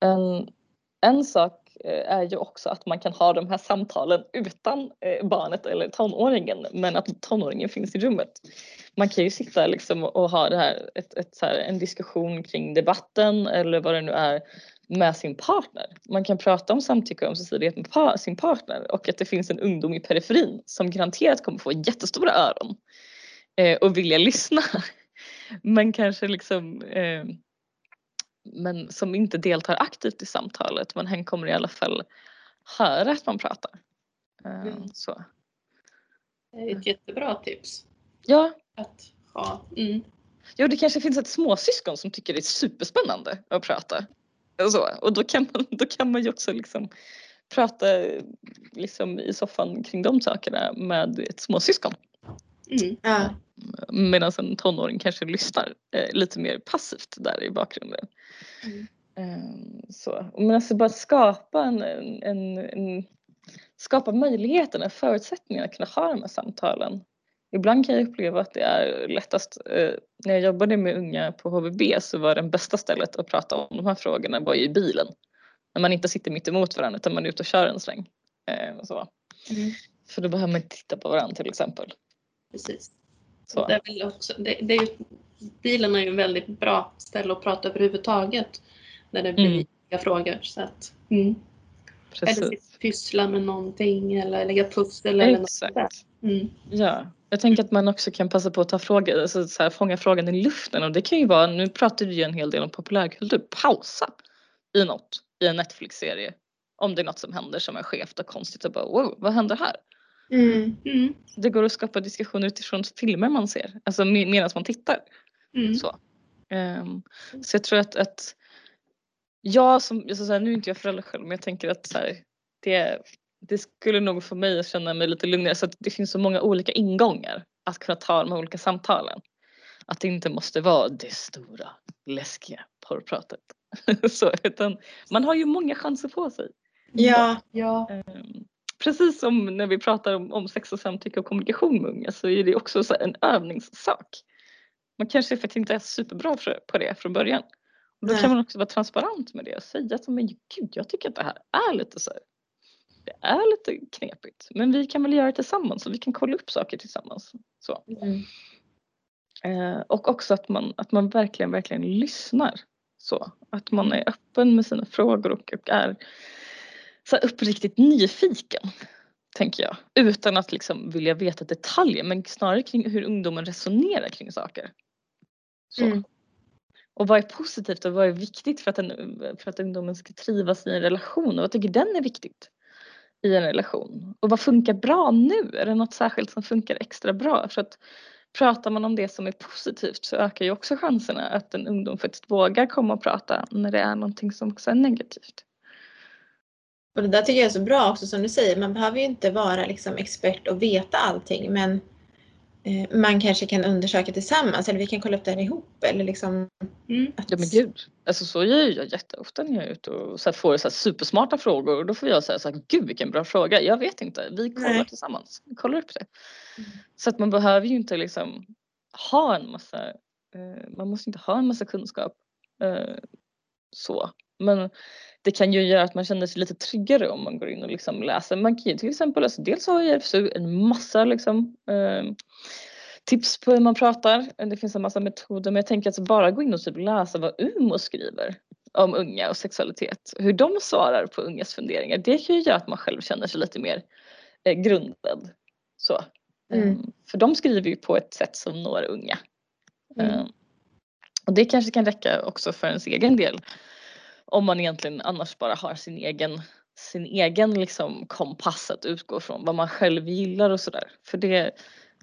en, en sak eh, är ju också att man kan ha de här samtalen utan eh, barnet eller tonåringen men att tonåringen finns i rummet. Man kan ju sitta liksom och ha det här, ett, ett, så här, en diskussion kring debatten eller vad det nu är med sin partner. Man kan prata om samtycke och ömsesidighet med par, sin partner och att det finns en ungdom i periferin som garanterat kommer få jättestora öron eh, och vilja lyssna. [LAUGHS] Men kanske liksom eh, men som inte deltar aktivt i samtalet men hen kommer i alla fall höra att man pratar. Eh, Mm. Så. Det är ett jättebra tips. Ja, Att ha. Mm. Jo, det kanske finns ett småsyskon som tycker det är superspännande att prata. Och, så. och då, kan man, då kan man ju också liksom prata liksom i soffan kring de sakerna med ett småsyskon. Mm. Ja. Medan en tonåring kanske lyssnar eh, lite mer passivt där i bakgrunden. Mm. Eh, så. Men alltså bara skapa en, en, en, en skapa möjligheterna, förutsättningarna att kunna ha de här samtalen. Ibland kan jag uppleva att det är lättast, eh, när jag jobbade med unga på HVB så var det bästa stället att prata om de här frågorna var ju i bilen. När man inte sitter mitt emot varandra utan man är ute och kör en sväng. Eh, och så. Mm. För då behöver man inte titta på varandra till exempel. Precis. Så. Det är väl också, det, det är ju, bilen är ju en väldigt bra ställe att prata överhuvudtaget. När det blir Mm. frågor. Så att, mm. Eller pyssla med någonting eller lägga pussel eller något sånt där. Exakt. Mm. Ja, jag tänker att man också kan passa på att ta frågor, alltså så här, fånga frågan i luften och det kan ju vara, nu pratar vi ju en hel del om populärkultur, pausa i något i en Netflix-serie. Om det är något som händer som är skevt och konstigt och bara wow, vad händer här? Mm. Mm. Det går att skapa diskussioner utifrån filmer man ser, alltså med- medan man tittar. Mm. Så. Ehm, så jag tror att, att jag som, alltså så här, nu är inte jag förälder själv men jag tänker att så här, det, det skulle nog få mig att känna mig lite lugnare så att det finns så många olika ingångar att kunna ta de här olika samtalen. Att det inte måste vara det stora läskiga porrpratet. [LAUGHS] så, utan man har ju många chanser på sig. Ja. Ja. Ehm, Precis som när vi pratar om, om sex och samtycke och kommunikation med unga så är det också en övningssak. Man kanske faktiskt inte är superbra för, på det från början. Och då Nej. kan man också vara transparent med det och säga att men gud, jag tycker att det här är lite så här. Det är lite knepigt men vi kan väl göra det tillsammans och vi kan kolla upp saker tillsammans. Så. Mm. Eh, och också att man, att man verkligen, verkligen lyssnar. Så. Att man är öppen med sina frågor och, och är så här uppriktigt nyfiken. Tänker jag. Utan att liksom vilja veta detaljer men snarare kring hur ungdomen resonerar kring saker. Så. Mm. Och vad är positivt och vad är viktigt för att, en, för att ungdomen ska trivas i en relation och vad tycker den är viktigt i en relation? Och vad funkar bra nu? Är det något särskilt som funkar extra bra? För att pratar man om det som är positivt så ökar ju också chanserna att en ungdom faktiskt vågar komma och prata när det är någonting som också är negativt. Och det där tycker jag är så bra också som du säger. Man behöver ju inte vara liksom expert och veta allting men eh, man kanske kan undersöka tillsammans eller vi kan kolla upp det här ihop eller liksom Mm. att, Ja men gud. Alltså så gör jag jätteofta när jag är ute och så här får så här supersmarta frågor och då får jag säga så här, gud vilken bra fråga. Jag vet inte, vi kollar Nej. tillsammans. Vi kollar upp det. Mm. Så att man behöver ju inte liksom ha en massa, eh, man måste inte ha en massa kunskap. Eh, så. Men det kan ju göra att man känner sig lite tryggare om man går in och liksom läser. Man kan ju till exempel, alltså dels har RFSU en massa liksom, eh, tips på hur man pratar. Det finns en massa metoder men jag tänker att bara gå in och typ läsa vad UMO skriver om unga och sexualitet. Hur de svarar på ungas funderingar. Det kan ju göra att man själv känner sig lite mer eh, grundad. Så. Mm. Eh, För de skriver ju på ett sätt som når unga. Mm. Eh, Och det kanske kan räcka också för ens egen del. Om man egentligen annars bara har sin egen, sin egen liksom kompass att utgå från. Vad man själv gillar och sådär. För det,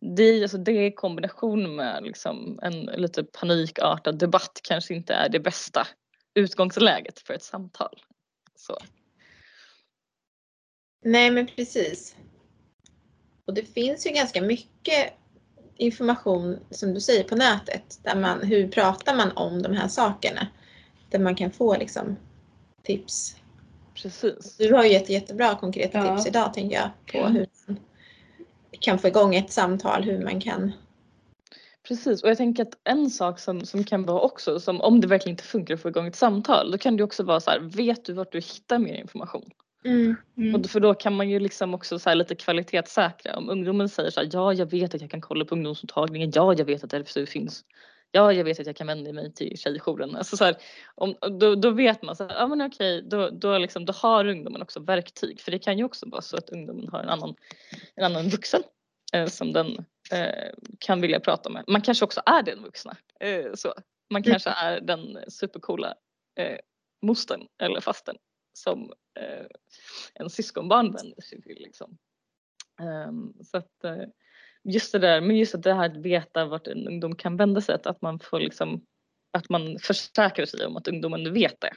det, alltså det i kombination med liksom en lite panikartad debatt kanske inte är det bästa utgångsläget för ett samtal. Så. Nej men precis. Och det finns ju ganska mycket information som du säger på nätet. Där man, hur pratar man om de här sakerna? Där man kan få liksom tips. Precis. Du har ju gett jättebra konkreta Ja. tips idag tänker jag på Ja. hur man kan få igång ett samtal, hur man kan. Precis och jag tänker att en sak som, som kan vara också som om det verkligen inte funkar att få igång ett samtal då kan det också vara så här vet du vart du hittar mer information? Mm. Mm. Och för då kan man ju liksom också så här lite kvalitetssäkra. Om ungdomen säger så här, ja jag vet att jag kan kolla på ungdomsmottagningen, ja jag vet att RFSU finns. Ja jag vet att jag kan vända mig till tjejjouren. Alltså så här, om, då, då vet man så här, ja men okej då, då, liksom, då har ungdomen också verktyg. För det kan ju också vara så att ungdomen har en annan, en annan vuxen eh, som den eh, kan vilja prata med. Man kanske också är den vuxna. Eh, så. Man kanske är den supercoola eh, mostern eller fasten som eh, en syskonbarn vänder sig till. Liksom. Um, så att uh, just det där, men just det här att veta vart en ungdom kan vända sig, att, man får liksom, att man försäkrar sig om att ungdomen vet det.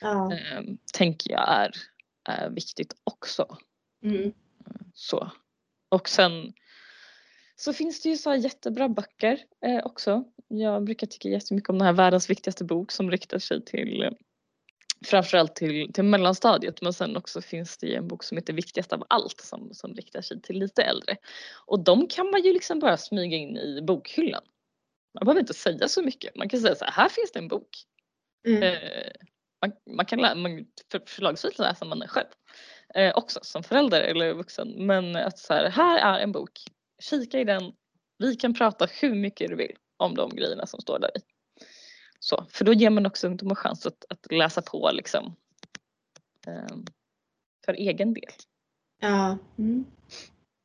Ja. Um, tänker jag är, är viktigt också. Mm. Så. Och sen så finns det ju så jättebra böcker eh, också. Jag brukar tycka jättemycket om den här världens viktigaste bok som riktar sig till framförallt till, till mellanstadiet men sen också finns det en bok som heter Viktigast av allt som, som riktar sig till lite äldre. Och de kan man ju liksom bara smyga in i bokhyllan. Man behöver inte säga så mycket. Man kan säga så här, här finns det en bok. Mm. Eh, man, man kan lä- man, för, förslagsvis läser man den själv eh, också som förälder eller vuxen. Men att så här, här är en bok. Kika i den. Vi kan prata hur mycket du vill om de grejerna som står där i. Så, för då ger man också ungdomar chans att, att läsa på liksom. Eh, för egen del. ja. Mm.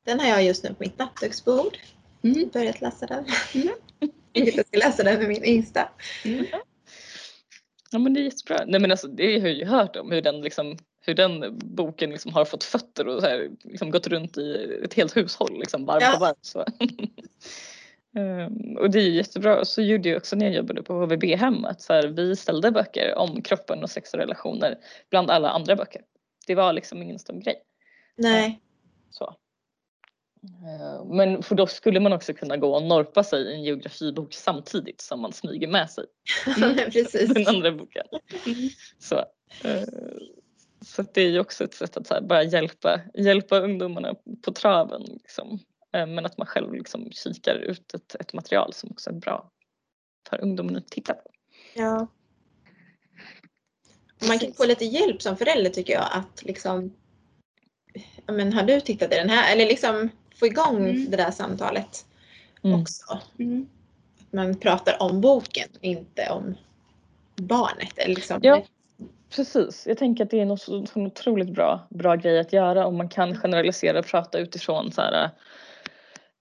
Den har jag just nu på mitt nattduksbord. Mm. Börjat läsa den. Mm. [LAUGHS] Jag ska läsa den med min yngsta. Mm. Ja men det är jättebra. Nej men alltså det har jag ju hört om hur den liksom hur den boken liksom har fått fötter och så här, liksom gått runt i ett helt hushåll liksom varv Ja. på varv. Så. [LAUGHS] Ehm, och det är ju jättebra. Så gjorde jag också när jag jobbade på HVB-hem att så här, vi ställde böcker om kroppen och sex och relationer bland alla andra böcker. Det var liksom ingen stor grej. Nej. Så. Ehm, Men för då skulle man också kunna gå och norpa sig i en geografibok samtidigt som man smyger med sig [LAUGHS] [LAUGHS] Precis. den andra boken. Så, eh, så att det är ju också ett sätt att så här bara hjälpa, hjälpa ungdomarna på traven. Liksom. Eh, Men att man själv liksom kikar ut ett, ett material som också är bra för ungdomarna att titta på. Ja. Man kan få lite hjälp som förälder tycker jag att liksom men har du tittat i den här? Eller liksom få igång Mm. det där samtalet Mm. också. Mm. Att man pratar om boken, inte om barnet. Eller liksom. Ja. Precis, jag tänker att det är något så otroligt bra, bra grej att göra om man kan generalisera och prata utifrån så här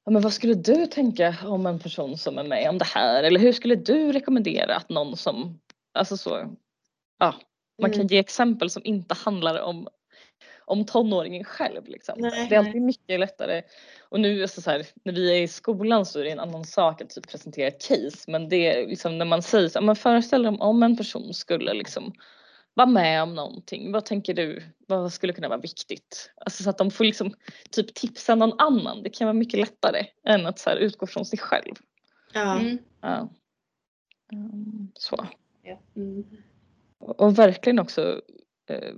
Ja, men vad skulle du tänka om en person som är med om det här? Eller hur skulle du rekommendera att någon som, alltså så, ja, man kan Mm. ge exempel som inte handlar om, om tonåringen själv. Liksom. Nej, det är alltid mycket lättare. Och nu alltså så här, när vi är i skolan så är det en annan sak att typ presentera ett case. Men det är liksom när man säger så här, man föreställer om, om en person skulle liksom vara med om någonting. Vad tänker du? Vad skulle kunna vara viktigt? Alltså så att de får liksom typ tipsa någon annan. Det kan vara mycket lättare än att så här utgå från sig själv. Ja. Mm. Ja. Mm, så. Ja. Mm. Och, och verkligen också eh,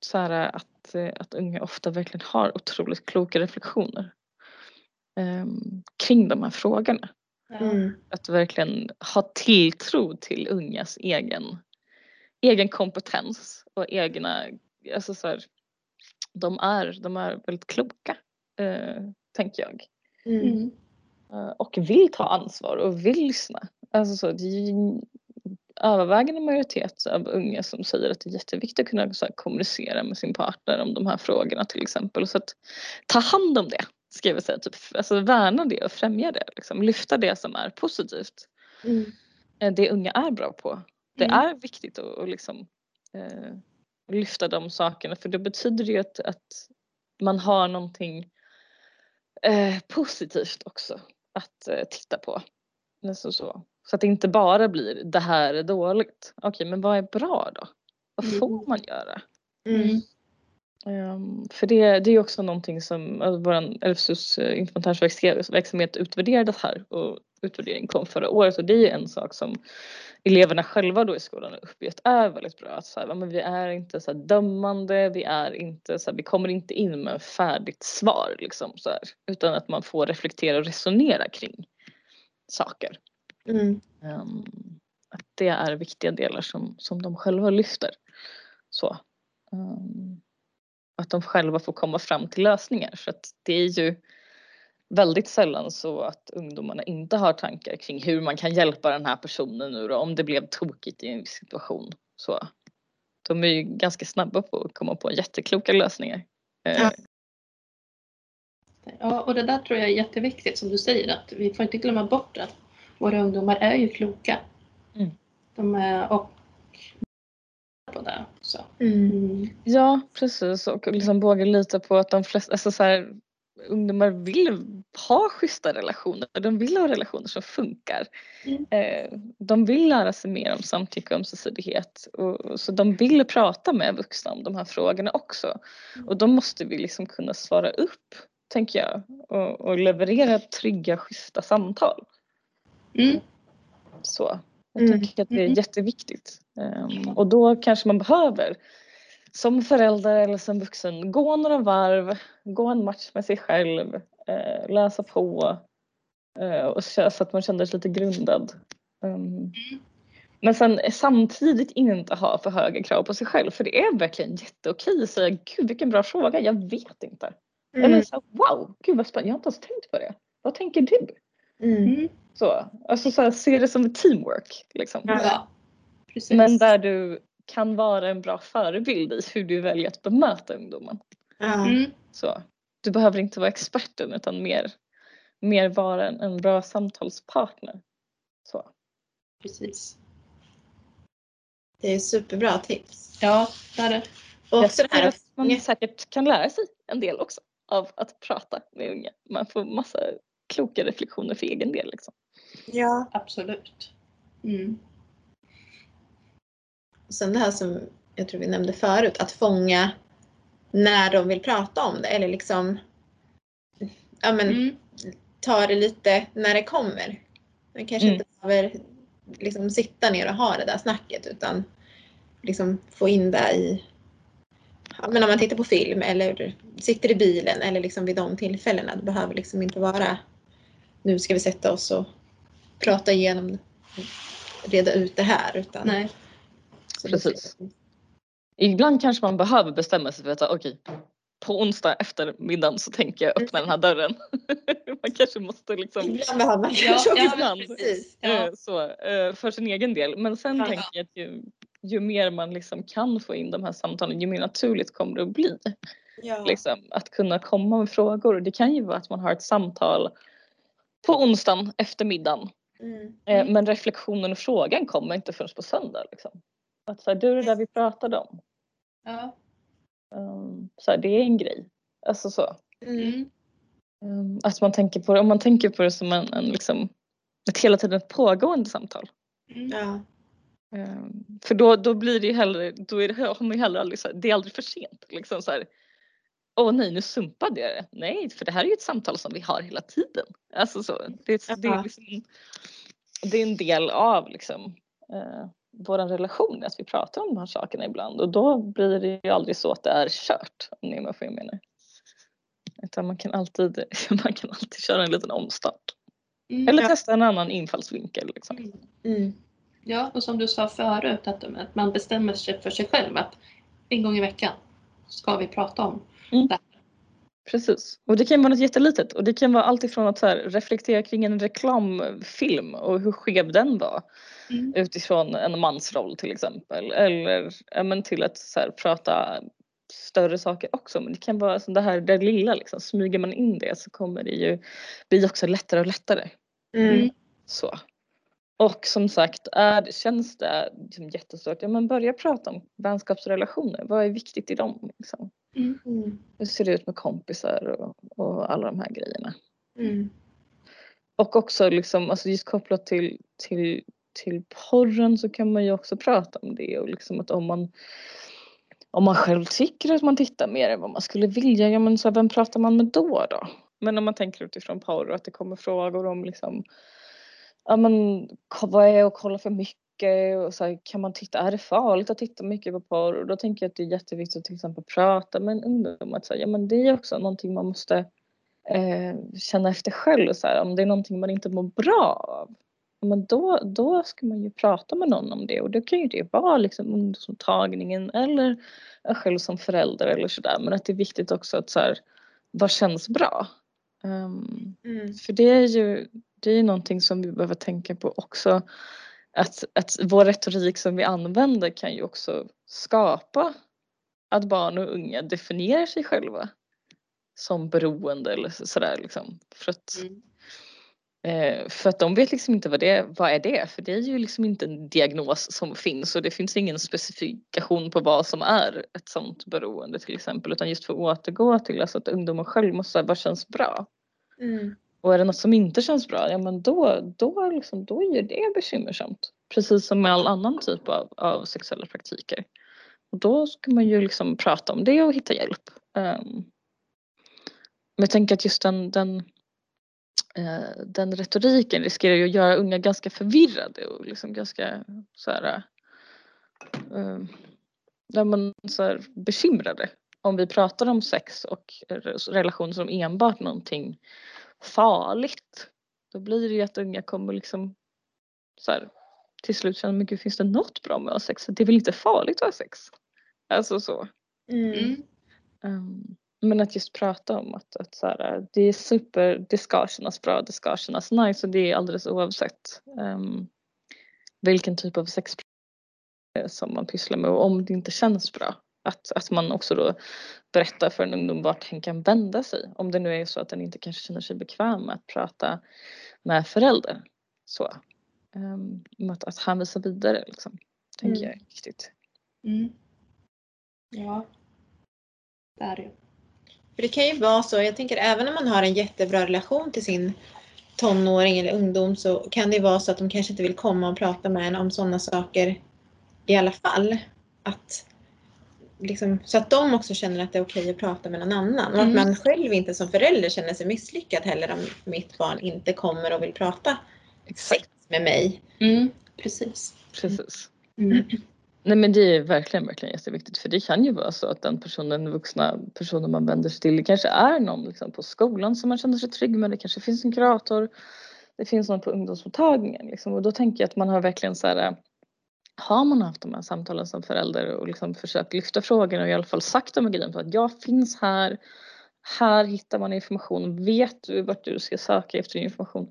så här att, eh, att unga ofta verkligen har otroligt kloka reflektioner eh, kring de här frågorna. Mm. Att verkligen ha tilltro till ungas egen, egen kompetens och egna, alltså så här, de är, de är väldigt kloka, eh, tänker jag. Mm. Mm. Eh, och vill ta ansvar och vill lyssna. Alltså så, det är ju en övervägande majoritet av unga som säger att det är jätteviktigt att kunna så här, kommunicera med sin partner om de här frågorna till exempel. Så att ta hand om det, ska jag säga. Typ, alltså värna det och främja det. Liksom. Lyfta det som är positivt. Mm. Eh, Det unga är bra på. Det Mm. är viktigt att, att liksom, eh, lyfta de sakerna för det betyder ju att, att man har någonting eh, positivt också att eh, titta på. Alltså så. så att det inte bara blir det här är dåligt. Okej men vad är bra då? Vad Mm. får man göra? Mm. Ehm, för det, det är ju också någonting som uh, vår RFSUs uh, informationsverksamhet utvärderade här och utvärdering kom förra året och det är ju en sak som eleverna själva då i skolan har uppgett är väldigt bra. Att så här, men vi är inte så dömande, vi är inte så här, vi kommer inte in med färdigt svar liksom så här, utan att man får reflektera och resonera kring saker. Mm. Ehm, att det är viktiga delar som, som de själva lyfter. Så. Ehm, att de själva får komma fram till lösningar för att det är ju väldigt sällan så att ungdomarna inte har tankar kring hur man kan hjälpa den här personen nu då, om det blev tokigt i en situation. Så. De är ju ganska snabba på att komma på jättekloka lösningar. Eh, Ja. Ja, och det där tror jag är jätteviktigt som du säger att vi får inte glömma bort att våra ungdomar är ju kloka. Mm. De är och på det. Så. Mm. Ja, precis. Och liksom våga lita på att de flesta, alltså så här, ungdomar vill ha schyssta relationer. De vill ha relationer som funkar. Mm. Eh, de vill lära sig mer om samtycke och ömsesidighet. Och, så de vill prata med vuxna om de här frågorna också. Och då måste vi liksom kunna svara upp, tänker jag. Och, och leverera trygga, schyssta samtal. Mm. Så. Jag Mm. tycker att det är Mm. jätteviktigt. Ehm, och då kanske man behöver som förälder eller som vuxen gå några varv, gå en match med sig själv, eh, läsa på eh, och så så att man känner sig lite grundad. Um, men sen samtidigt inte ha för höga krav på sig själv för det är verkligen jätteokej att säga gud vilken bra fråga, jag vet inte. Eller Mm. så här, wow, gud vad spännande, jag har inte ens tänkt på det. Vad tänker du? Mm. Mm. Så, alltså så här, se det som ett teamwork. Liksom. Ja. Precis. Men där du kan vara en bra förebild i hur du väljer att bemöta ungdomen. Mm. Så, du behöver inte vara experten utan mer, mer vara en, en bra samtalspartner. Så. Precis. Det är superbra tips. Ja, det är det. Och också det här att man säkert kan lära sig en del också av att prata med unga. Man får massa kloka reflektioner för egen del. Liksom. ja. Absolut. Mm. Sen det här som jag tror vi nämnde förut, att fånga när de vill prata om det eller liksom ja, men, Mm. ta det lite när det kommer. Man kanske Mm. inte behöver liksom, sitta ner och ha det där snacket utan liksom, få in det i ja, men om man tittar på film eller sitter i bilen eller liksom vid de tillfällena. Det behöver liksom inte vara nu ska vi sätta oss och prata igenom reda ut det här. Utan, Nej. Precis. Ibland kanske man behöver bestämma sig för att okej, på onsdag efter middagen så tänker jag öppna den här dörren. [LAUGHS] man kanske måste liksom Ibland behöver man Ja, kanske ja, ibland. precis. Ja. eh, så, eh, för sin egen del. Men sen Ja. tänker jag att ju, ju mer man liksom kan få in de här samtalen ju mer naturligt kommer det att bli. Ja. Liksom, att kunna komma med frågor. Det kan ju vara att man har ett samtal på onsdagen efter middagen. Mm. Mm. Men reflektionen och frågan kommer inte förrän på söndag. Liksom. Att så här, du det där vi pratade om. Ja. Um, så här, det är en grej. Alltså så. Mm. Um, att man tänker på det, om man tänker på det som en, en liksom, ett hela tiden pågående samtal. Mm. Ja. Um, för då, då blir det ju hellre, då är det, har man ju hellre aldrig så här, det är aldrig för sent. Liksom så här, Åh nej nu sumpade jag det. Nej för det här är ju ett samtal som vi har hela tiden. Alltså så, det, det, är, liksom, det är en del av liksom, eh, vår relation att vi pratar om de här sakerna ibland och då blir det ju aldrig så att det är kört om ni är med vad jag menar. Utan man kan alltid, [LAUGHS] man kan alltid köra en liten omstart. Mm. Eller Ja. testa en annan infallsvinkel. Liksom. Mm. Mm. Ja, och som du sa förut, att att man bestämmer sig för sig själv att en gång i veckan ska vi prata om. Precis. Och det kan vara något jättelitet och det kan vara allt ifrån att så här, reflektera kring en reklamfilm och hur skev den var Mm. utifrån en mansroll till exempel. Eller men till att så här, prata större saker också. Men det kan vara så det här det lilla liksom. Smyger man in det så kommer det ju bli också lättare och lättare. Mm. Så. Och som sagt, är, känns det liksom jättestort, ja men börja prata om vänskapsrelationer. Vad är viktigt i dem? Liksom? Mm. Hur ser det ut med kompisar och, och alla de här grejerna? Mm. Och också liksom, alltså just kopplat till, till, till porren så kan man ju också prata om det och liksom att om man om man själv tycker att man tittar mer än vad man skulle vilja, ja men så här, vem pratar man med då då? Men om man tänker utifrån porr och att det kommer frågor om liksom ja men vad är att kolla för mycket och så här, kan man titta, är det farligt att titta mycket på porr? Och då tänker jag att det är jätteviktigt att till exempel prata med en ungdom att säga, ja men det är också någonting man måste eh, känna efter själv så här, om det är någonting man inte mår bra av. Men då, då ska man ju prata med någon om det och då kan ju det vara liksom ungdomsmottagningen eller själv som förälder eller sådär men att det är viktigt också att så här, vad känns bra? Ehm, Mm. för det är ju det är någonting som vi behöver tänka på också. Att, att vår retorik som vi använder kan ju också skapa att barn och unga definierar sig själva som beroende eller så- sådär liksom. För att Mm. Eh, för att de vet liksom inte vad det vad är det för det är ju liksom inte en diagnos som finns och det finns ingen specifikation på vad som är ett sånt beroende till exempel utan just för att återgå till alltså att ungdomar själv måste säga vad känns bra. Mm. Och är det något som inte känns bra, ja men då, då, liksom, då är det bekymmersamt. Precis som med all annan typ av, av sexuella praktiker. Och då ska man ju liksom prata om det och hitta hjälp. Um, men jag tänker att just den, den, uh, den retoriken riskerar ju att göra unga ganska förvirrade och liksom ganska så här, uh, ja, men, så här, bekymrade. Om vi pratar om sex och relationer som enbart någonting farligt. Då blir det ju att unga kommer liksom så här, till slut känna, men gud finns det något bra med att ha sex? Det är väl inte farligt att ha sex? Alltså så. Mm. Um, men att just prata om att, att så här, det är super, det ska kännas bra, det ska kännas nice och det är alldeles oavsett um, vilken typ av sex som man pysslar med och om det inte känns bra att, att man också då berättar för en ungdom vart hen kan vända sig. Om det nu är så att den inte kanske känner sig bekväm med att prata med förälder. Så. Um, att, att hänvisa vidare liksom, tänker Mm. jag är viktigt. Mm. Ja, det är det. För det kan ju vara så, jag tänker även om man har en jättebra relation till sin tonåring eller ungdom så kan det vara så att de kanske inte vill komma och prata med en om sådana saker i alla fall. Att, liksom, så att de också känner att det är okej att prata med någon annan. Och att Mm. man själv inte som förälder känner sig misslyckad heller om mitt barn inte kommer och vill prata sex med mig. Mm. Precis. Precis. Mm. Nej men det är verkligen, verkligen jätteviktigt för det kan ju vara så att den personen, vuxna personen man vänder sig till, det kanske är någon liksom, på skolan som man känner sig trygg med, det kanske finns en kurator, det finns någon på ungdomsmottagningen liksom. och då tänker jag att man har verkligen så här har man haft de här samtalen som förälder och liksom försökt lyfta frågorna och i alla fall sagt de här grejerna för att jag finns här, här hittar man information, vet du vart du ska söka efter information,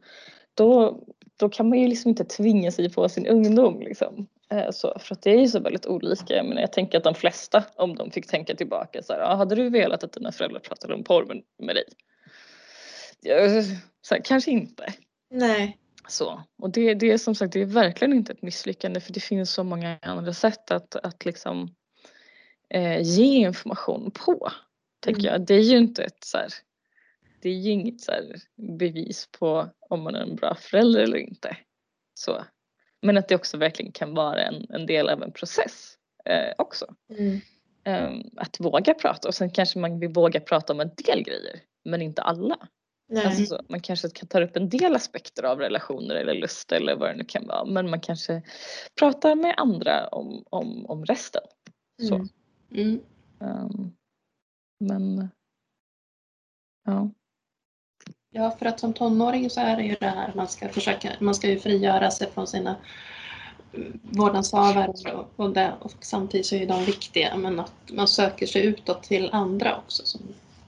då, då kan man ju liksom inte tvinga sig på sin ungdom liksom. Eh, så, för att det är ju så väldigt olika. Jag, menar, jag tänker att de flesta, om de fick tänka tillbaka så här, "Ah, hade du velat att dina föräldrar pratade om porr med, med dig? Ja, så här, kanske inte. Nej. Så. Och det, det är som sagt det är verkligen inte ett misslyckande för det finns så många andra sätt att, att liksom eh, ge information på. Tänker Mm. jag. Det är ju inte ett så här, det är ju inget så här bevis på om man är en bra förälder eller inte. Så. Men att det också verkligen kan vara en, en del av en process eh, också. Mm. Ehm, att våga prata och sen kanske man vill våga prata om en del grejer men inte alla. Alltså så, man kanske kan ta upp en del aspekter av relationer eller lust eller vad det nu kan vara. Men man kanske pratar med andra om, om, om resten. Så. Mm. Mm. ehm, men ja. Ja, för att som tonåring så är det ju det här man ska försöka, man ska ju frigöra sig från sina mm, vårdnadshavare och, och, det, och samtidigt så är de viktiga men att man söker sig utåt till andra också som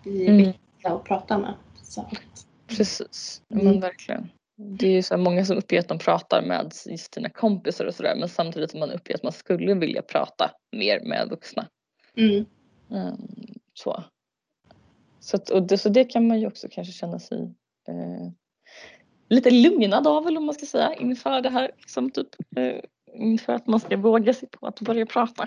blir Mm. viktiga att prata med. Så att, Precis, Mm. men verkligen. Det är ju så många som uppger att de pratar med just sina kompisar och sådär men samtidigt som man uppger att man skulle vilja prata mer med vuxna. mm, Ehm, så. Så, att, och det, så det kan man ju också kanske känna sig eh, lite lugnad av eller om man ska säga inför det här liksom typ eh, inför att man ska våga sig på att börja prata.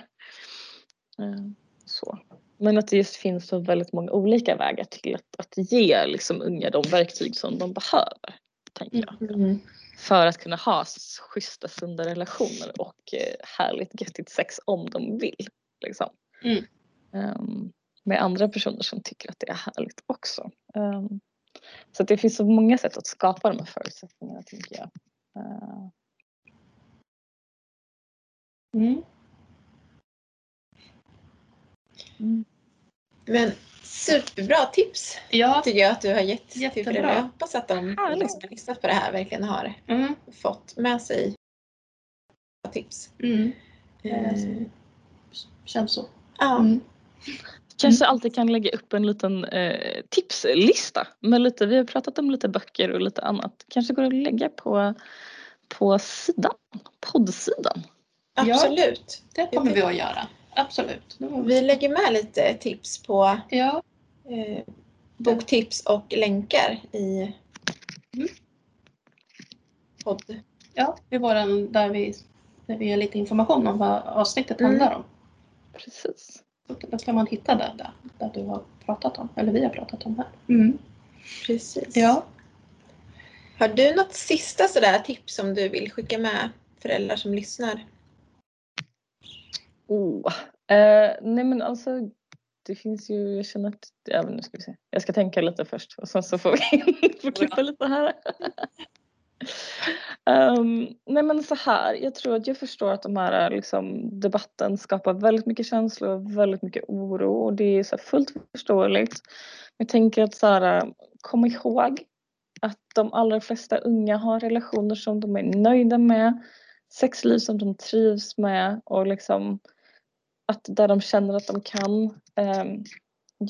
Eh, så. Men att det just finns så väldigt många olika vägar till att, att ge liksom unga de verktyg som de behöver. Tänker jag. Mm. För att kunna ha schyssta sunda relationer och eh, härligt göttigt sex om de vill. Liksom. Mm. Ehm, med andra personer som tycker att det är härligt också. Ehm, så det finns så många sätt att skapa de här förutsättningarna tänker jag. Ehm, mm. Men superbra tips Ja, tycker jag att du har gett till Jättebra. föräldrar. Jag hoppas att de Härligt. som har lyssnat på det här verkligen har mm, fått med sig tips. mm, Eh, känns så. ja. Mm. Kanske alltid kan lägga upp en liten eh, tipslista med lite, vi har pratat om lite böcker och lite annat. Kanske går att lägga på, på sidan, poddsidan. Absolut. Det kommer vi att göra. Absolut. Vi lägger med lite tips på Ja, eh, boktips och länkar i, Mm. podd. Ja, i våran, där vi, där vi ger lite information om vad avsnittet Mm. handlar om. Precis. Så Då kan man hitta det där, där du har pratat om, eller vi har pratat om här. Mm. Precis. Ja. Har du något sista sådär tips som du vill skicka med föräldrar som lyssnar? Oh. Eh, nej men alltså det finns ju, jag känner att, ja, nu ska vi se. Jag ska tänka lite först och sen så får vi [LAUGHS] får klippa lite här. Ehm, nej men så här, jag tror att jag förstår att de här liksom, debatten skapar väldigt mycket känslor och väldigt mycket oro och det är så fullt förståeligt. Jag tänker att så här, kom ihåg att de allra flesta unga har relationer som de är nöjda med, sexliv som de trivs med och liksom att där de känner att de kan ehm,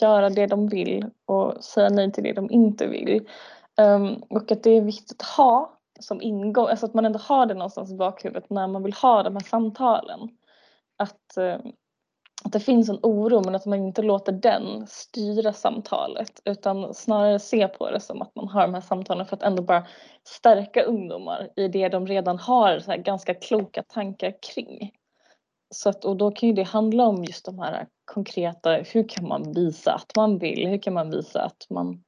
göra det de vill och säga nej till det de inte vill. Um, och att det är viktigt att ha som ingång, alltså att man ändå har det någonstans i bakhuvudet när man vill ha de här samtalen. Att, um, att det finns en oro men att man inte låter den styra samtalet utan snarare se på det som att man har de här samtalen för att ändå bara stärka ungdomar i det de redan har så här ganska kloka tankar kring. Så att, och då kan ju det handla om just de här konkreta, hur kan man visa att man vill, hur kan man visa att man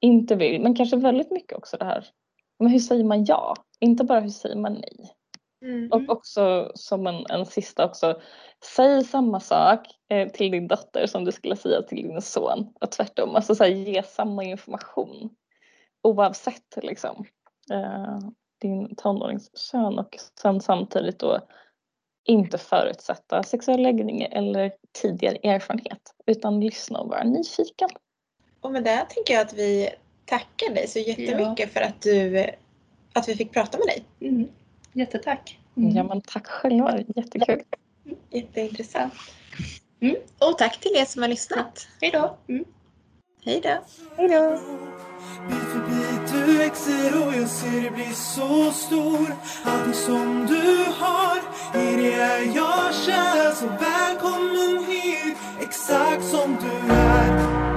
inte vill, men kanske väldigt mycket också det här, men hur säger man ja? Inte bara hur säger man nej? Mm. Och också som en, en sista också, säg samma sak eh, till din dotter som du skulle säga till din son och tvärtom, alltså så här, ge samma information oavsett liksom eh, din tonåringskön och sen samtidigt då inte förutsätta sexuell läggning eller tidigare erfarenhet utan lyssna och vara nyfiken. Och med det tänker jag att vi tackar dig så jättemycket för att, du, att vi fick prata med dig. Mm. Jättetack. Mm. Ja men tack själva, jättekul. Jätteintressant. Mm. Och tack till er som har lyssnat. Hej då. Mm. Hej då! Hej då! Du växer och jag ser dig bli så stor. Allting som du har, i det är jag kär. Så välkommen hit, exakt som du är.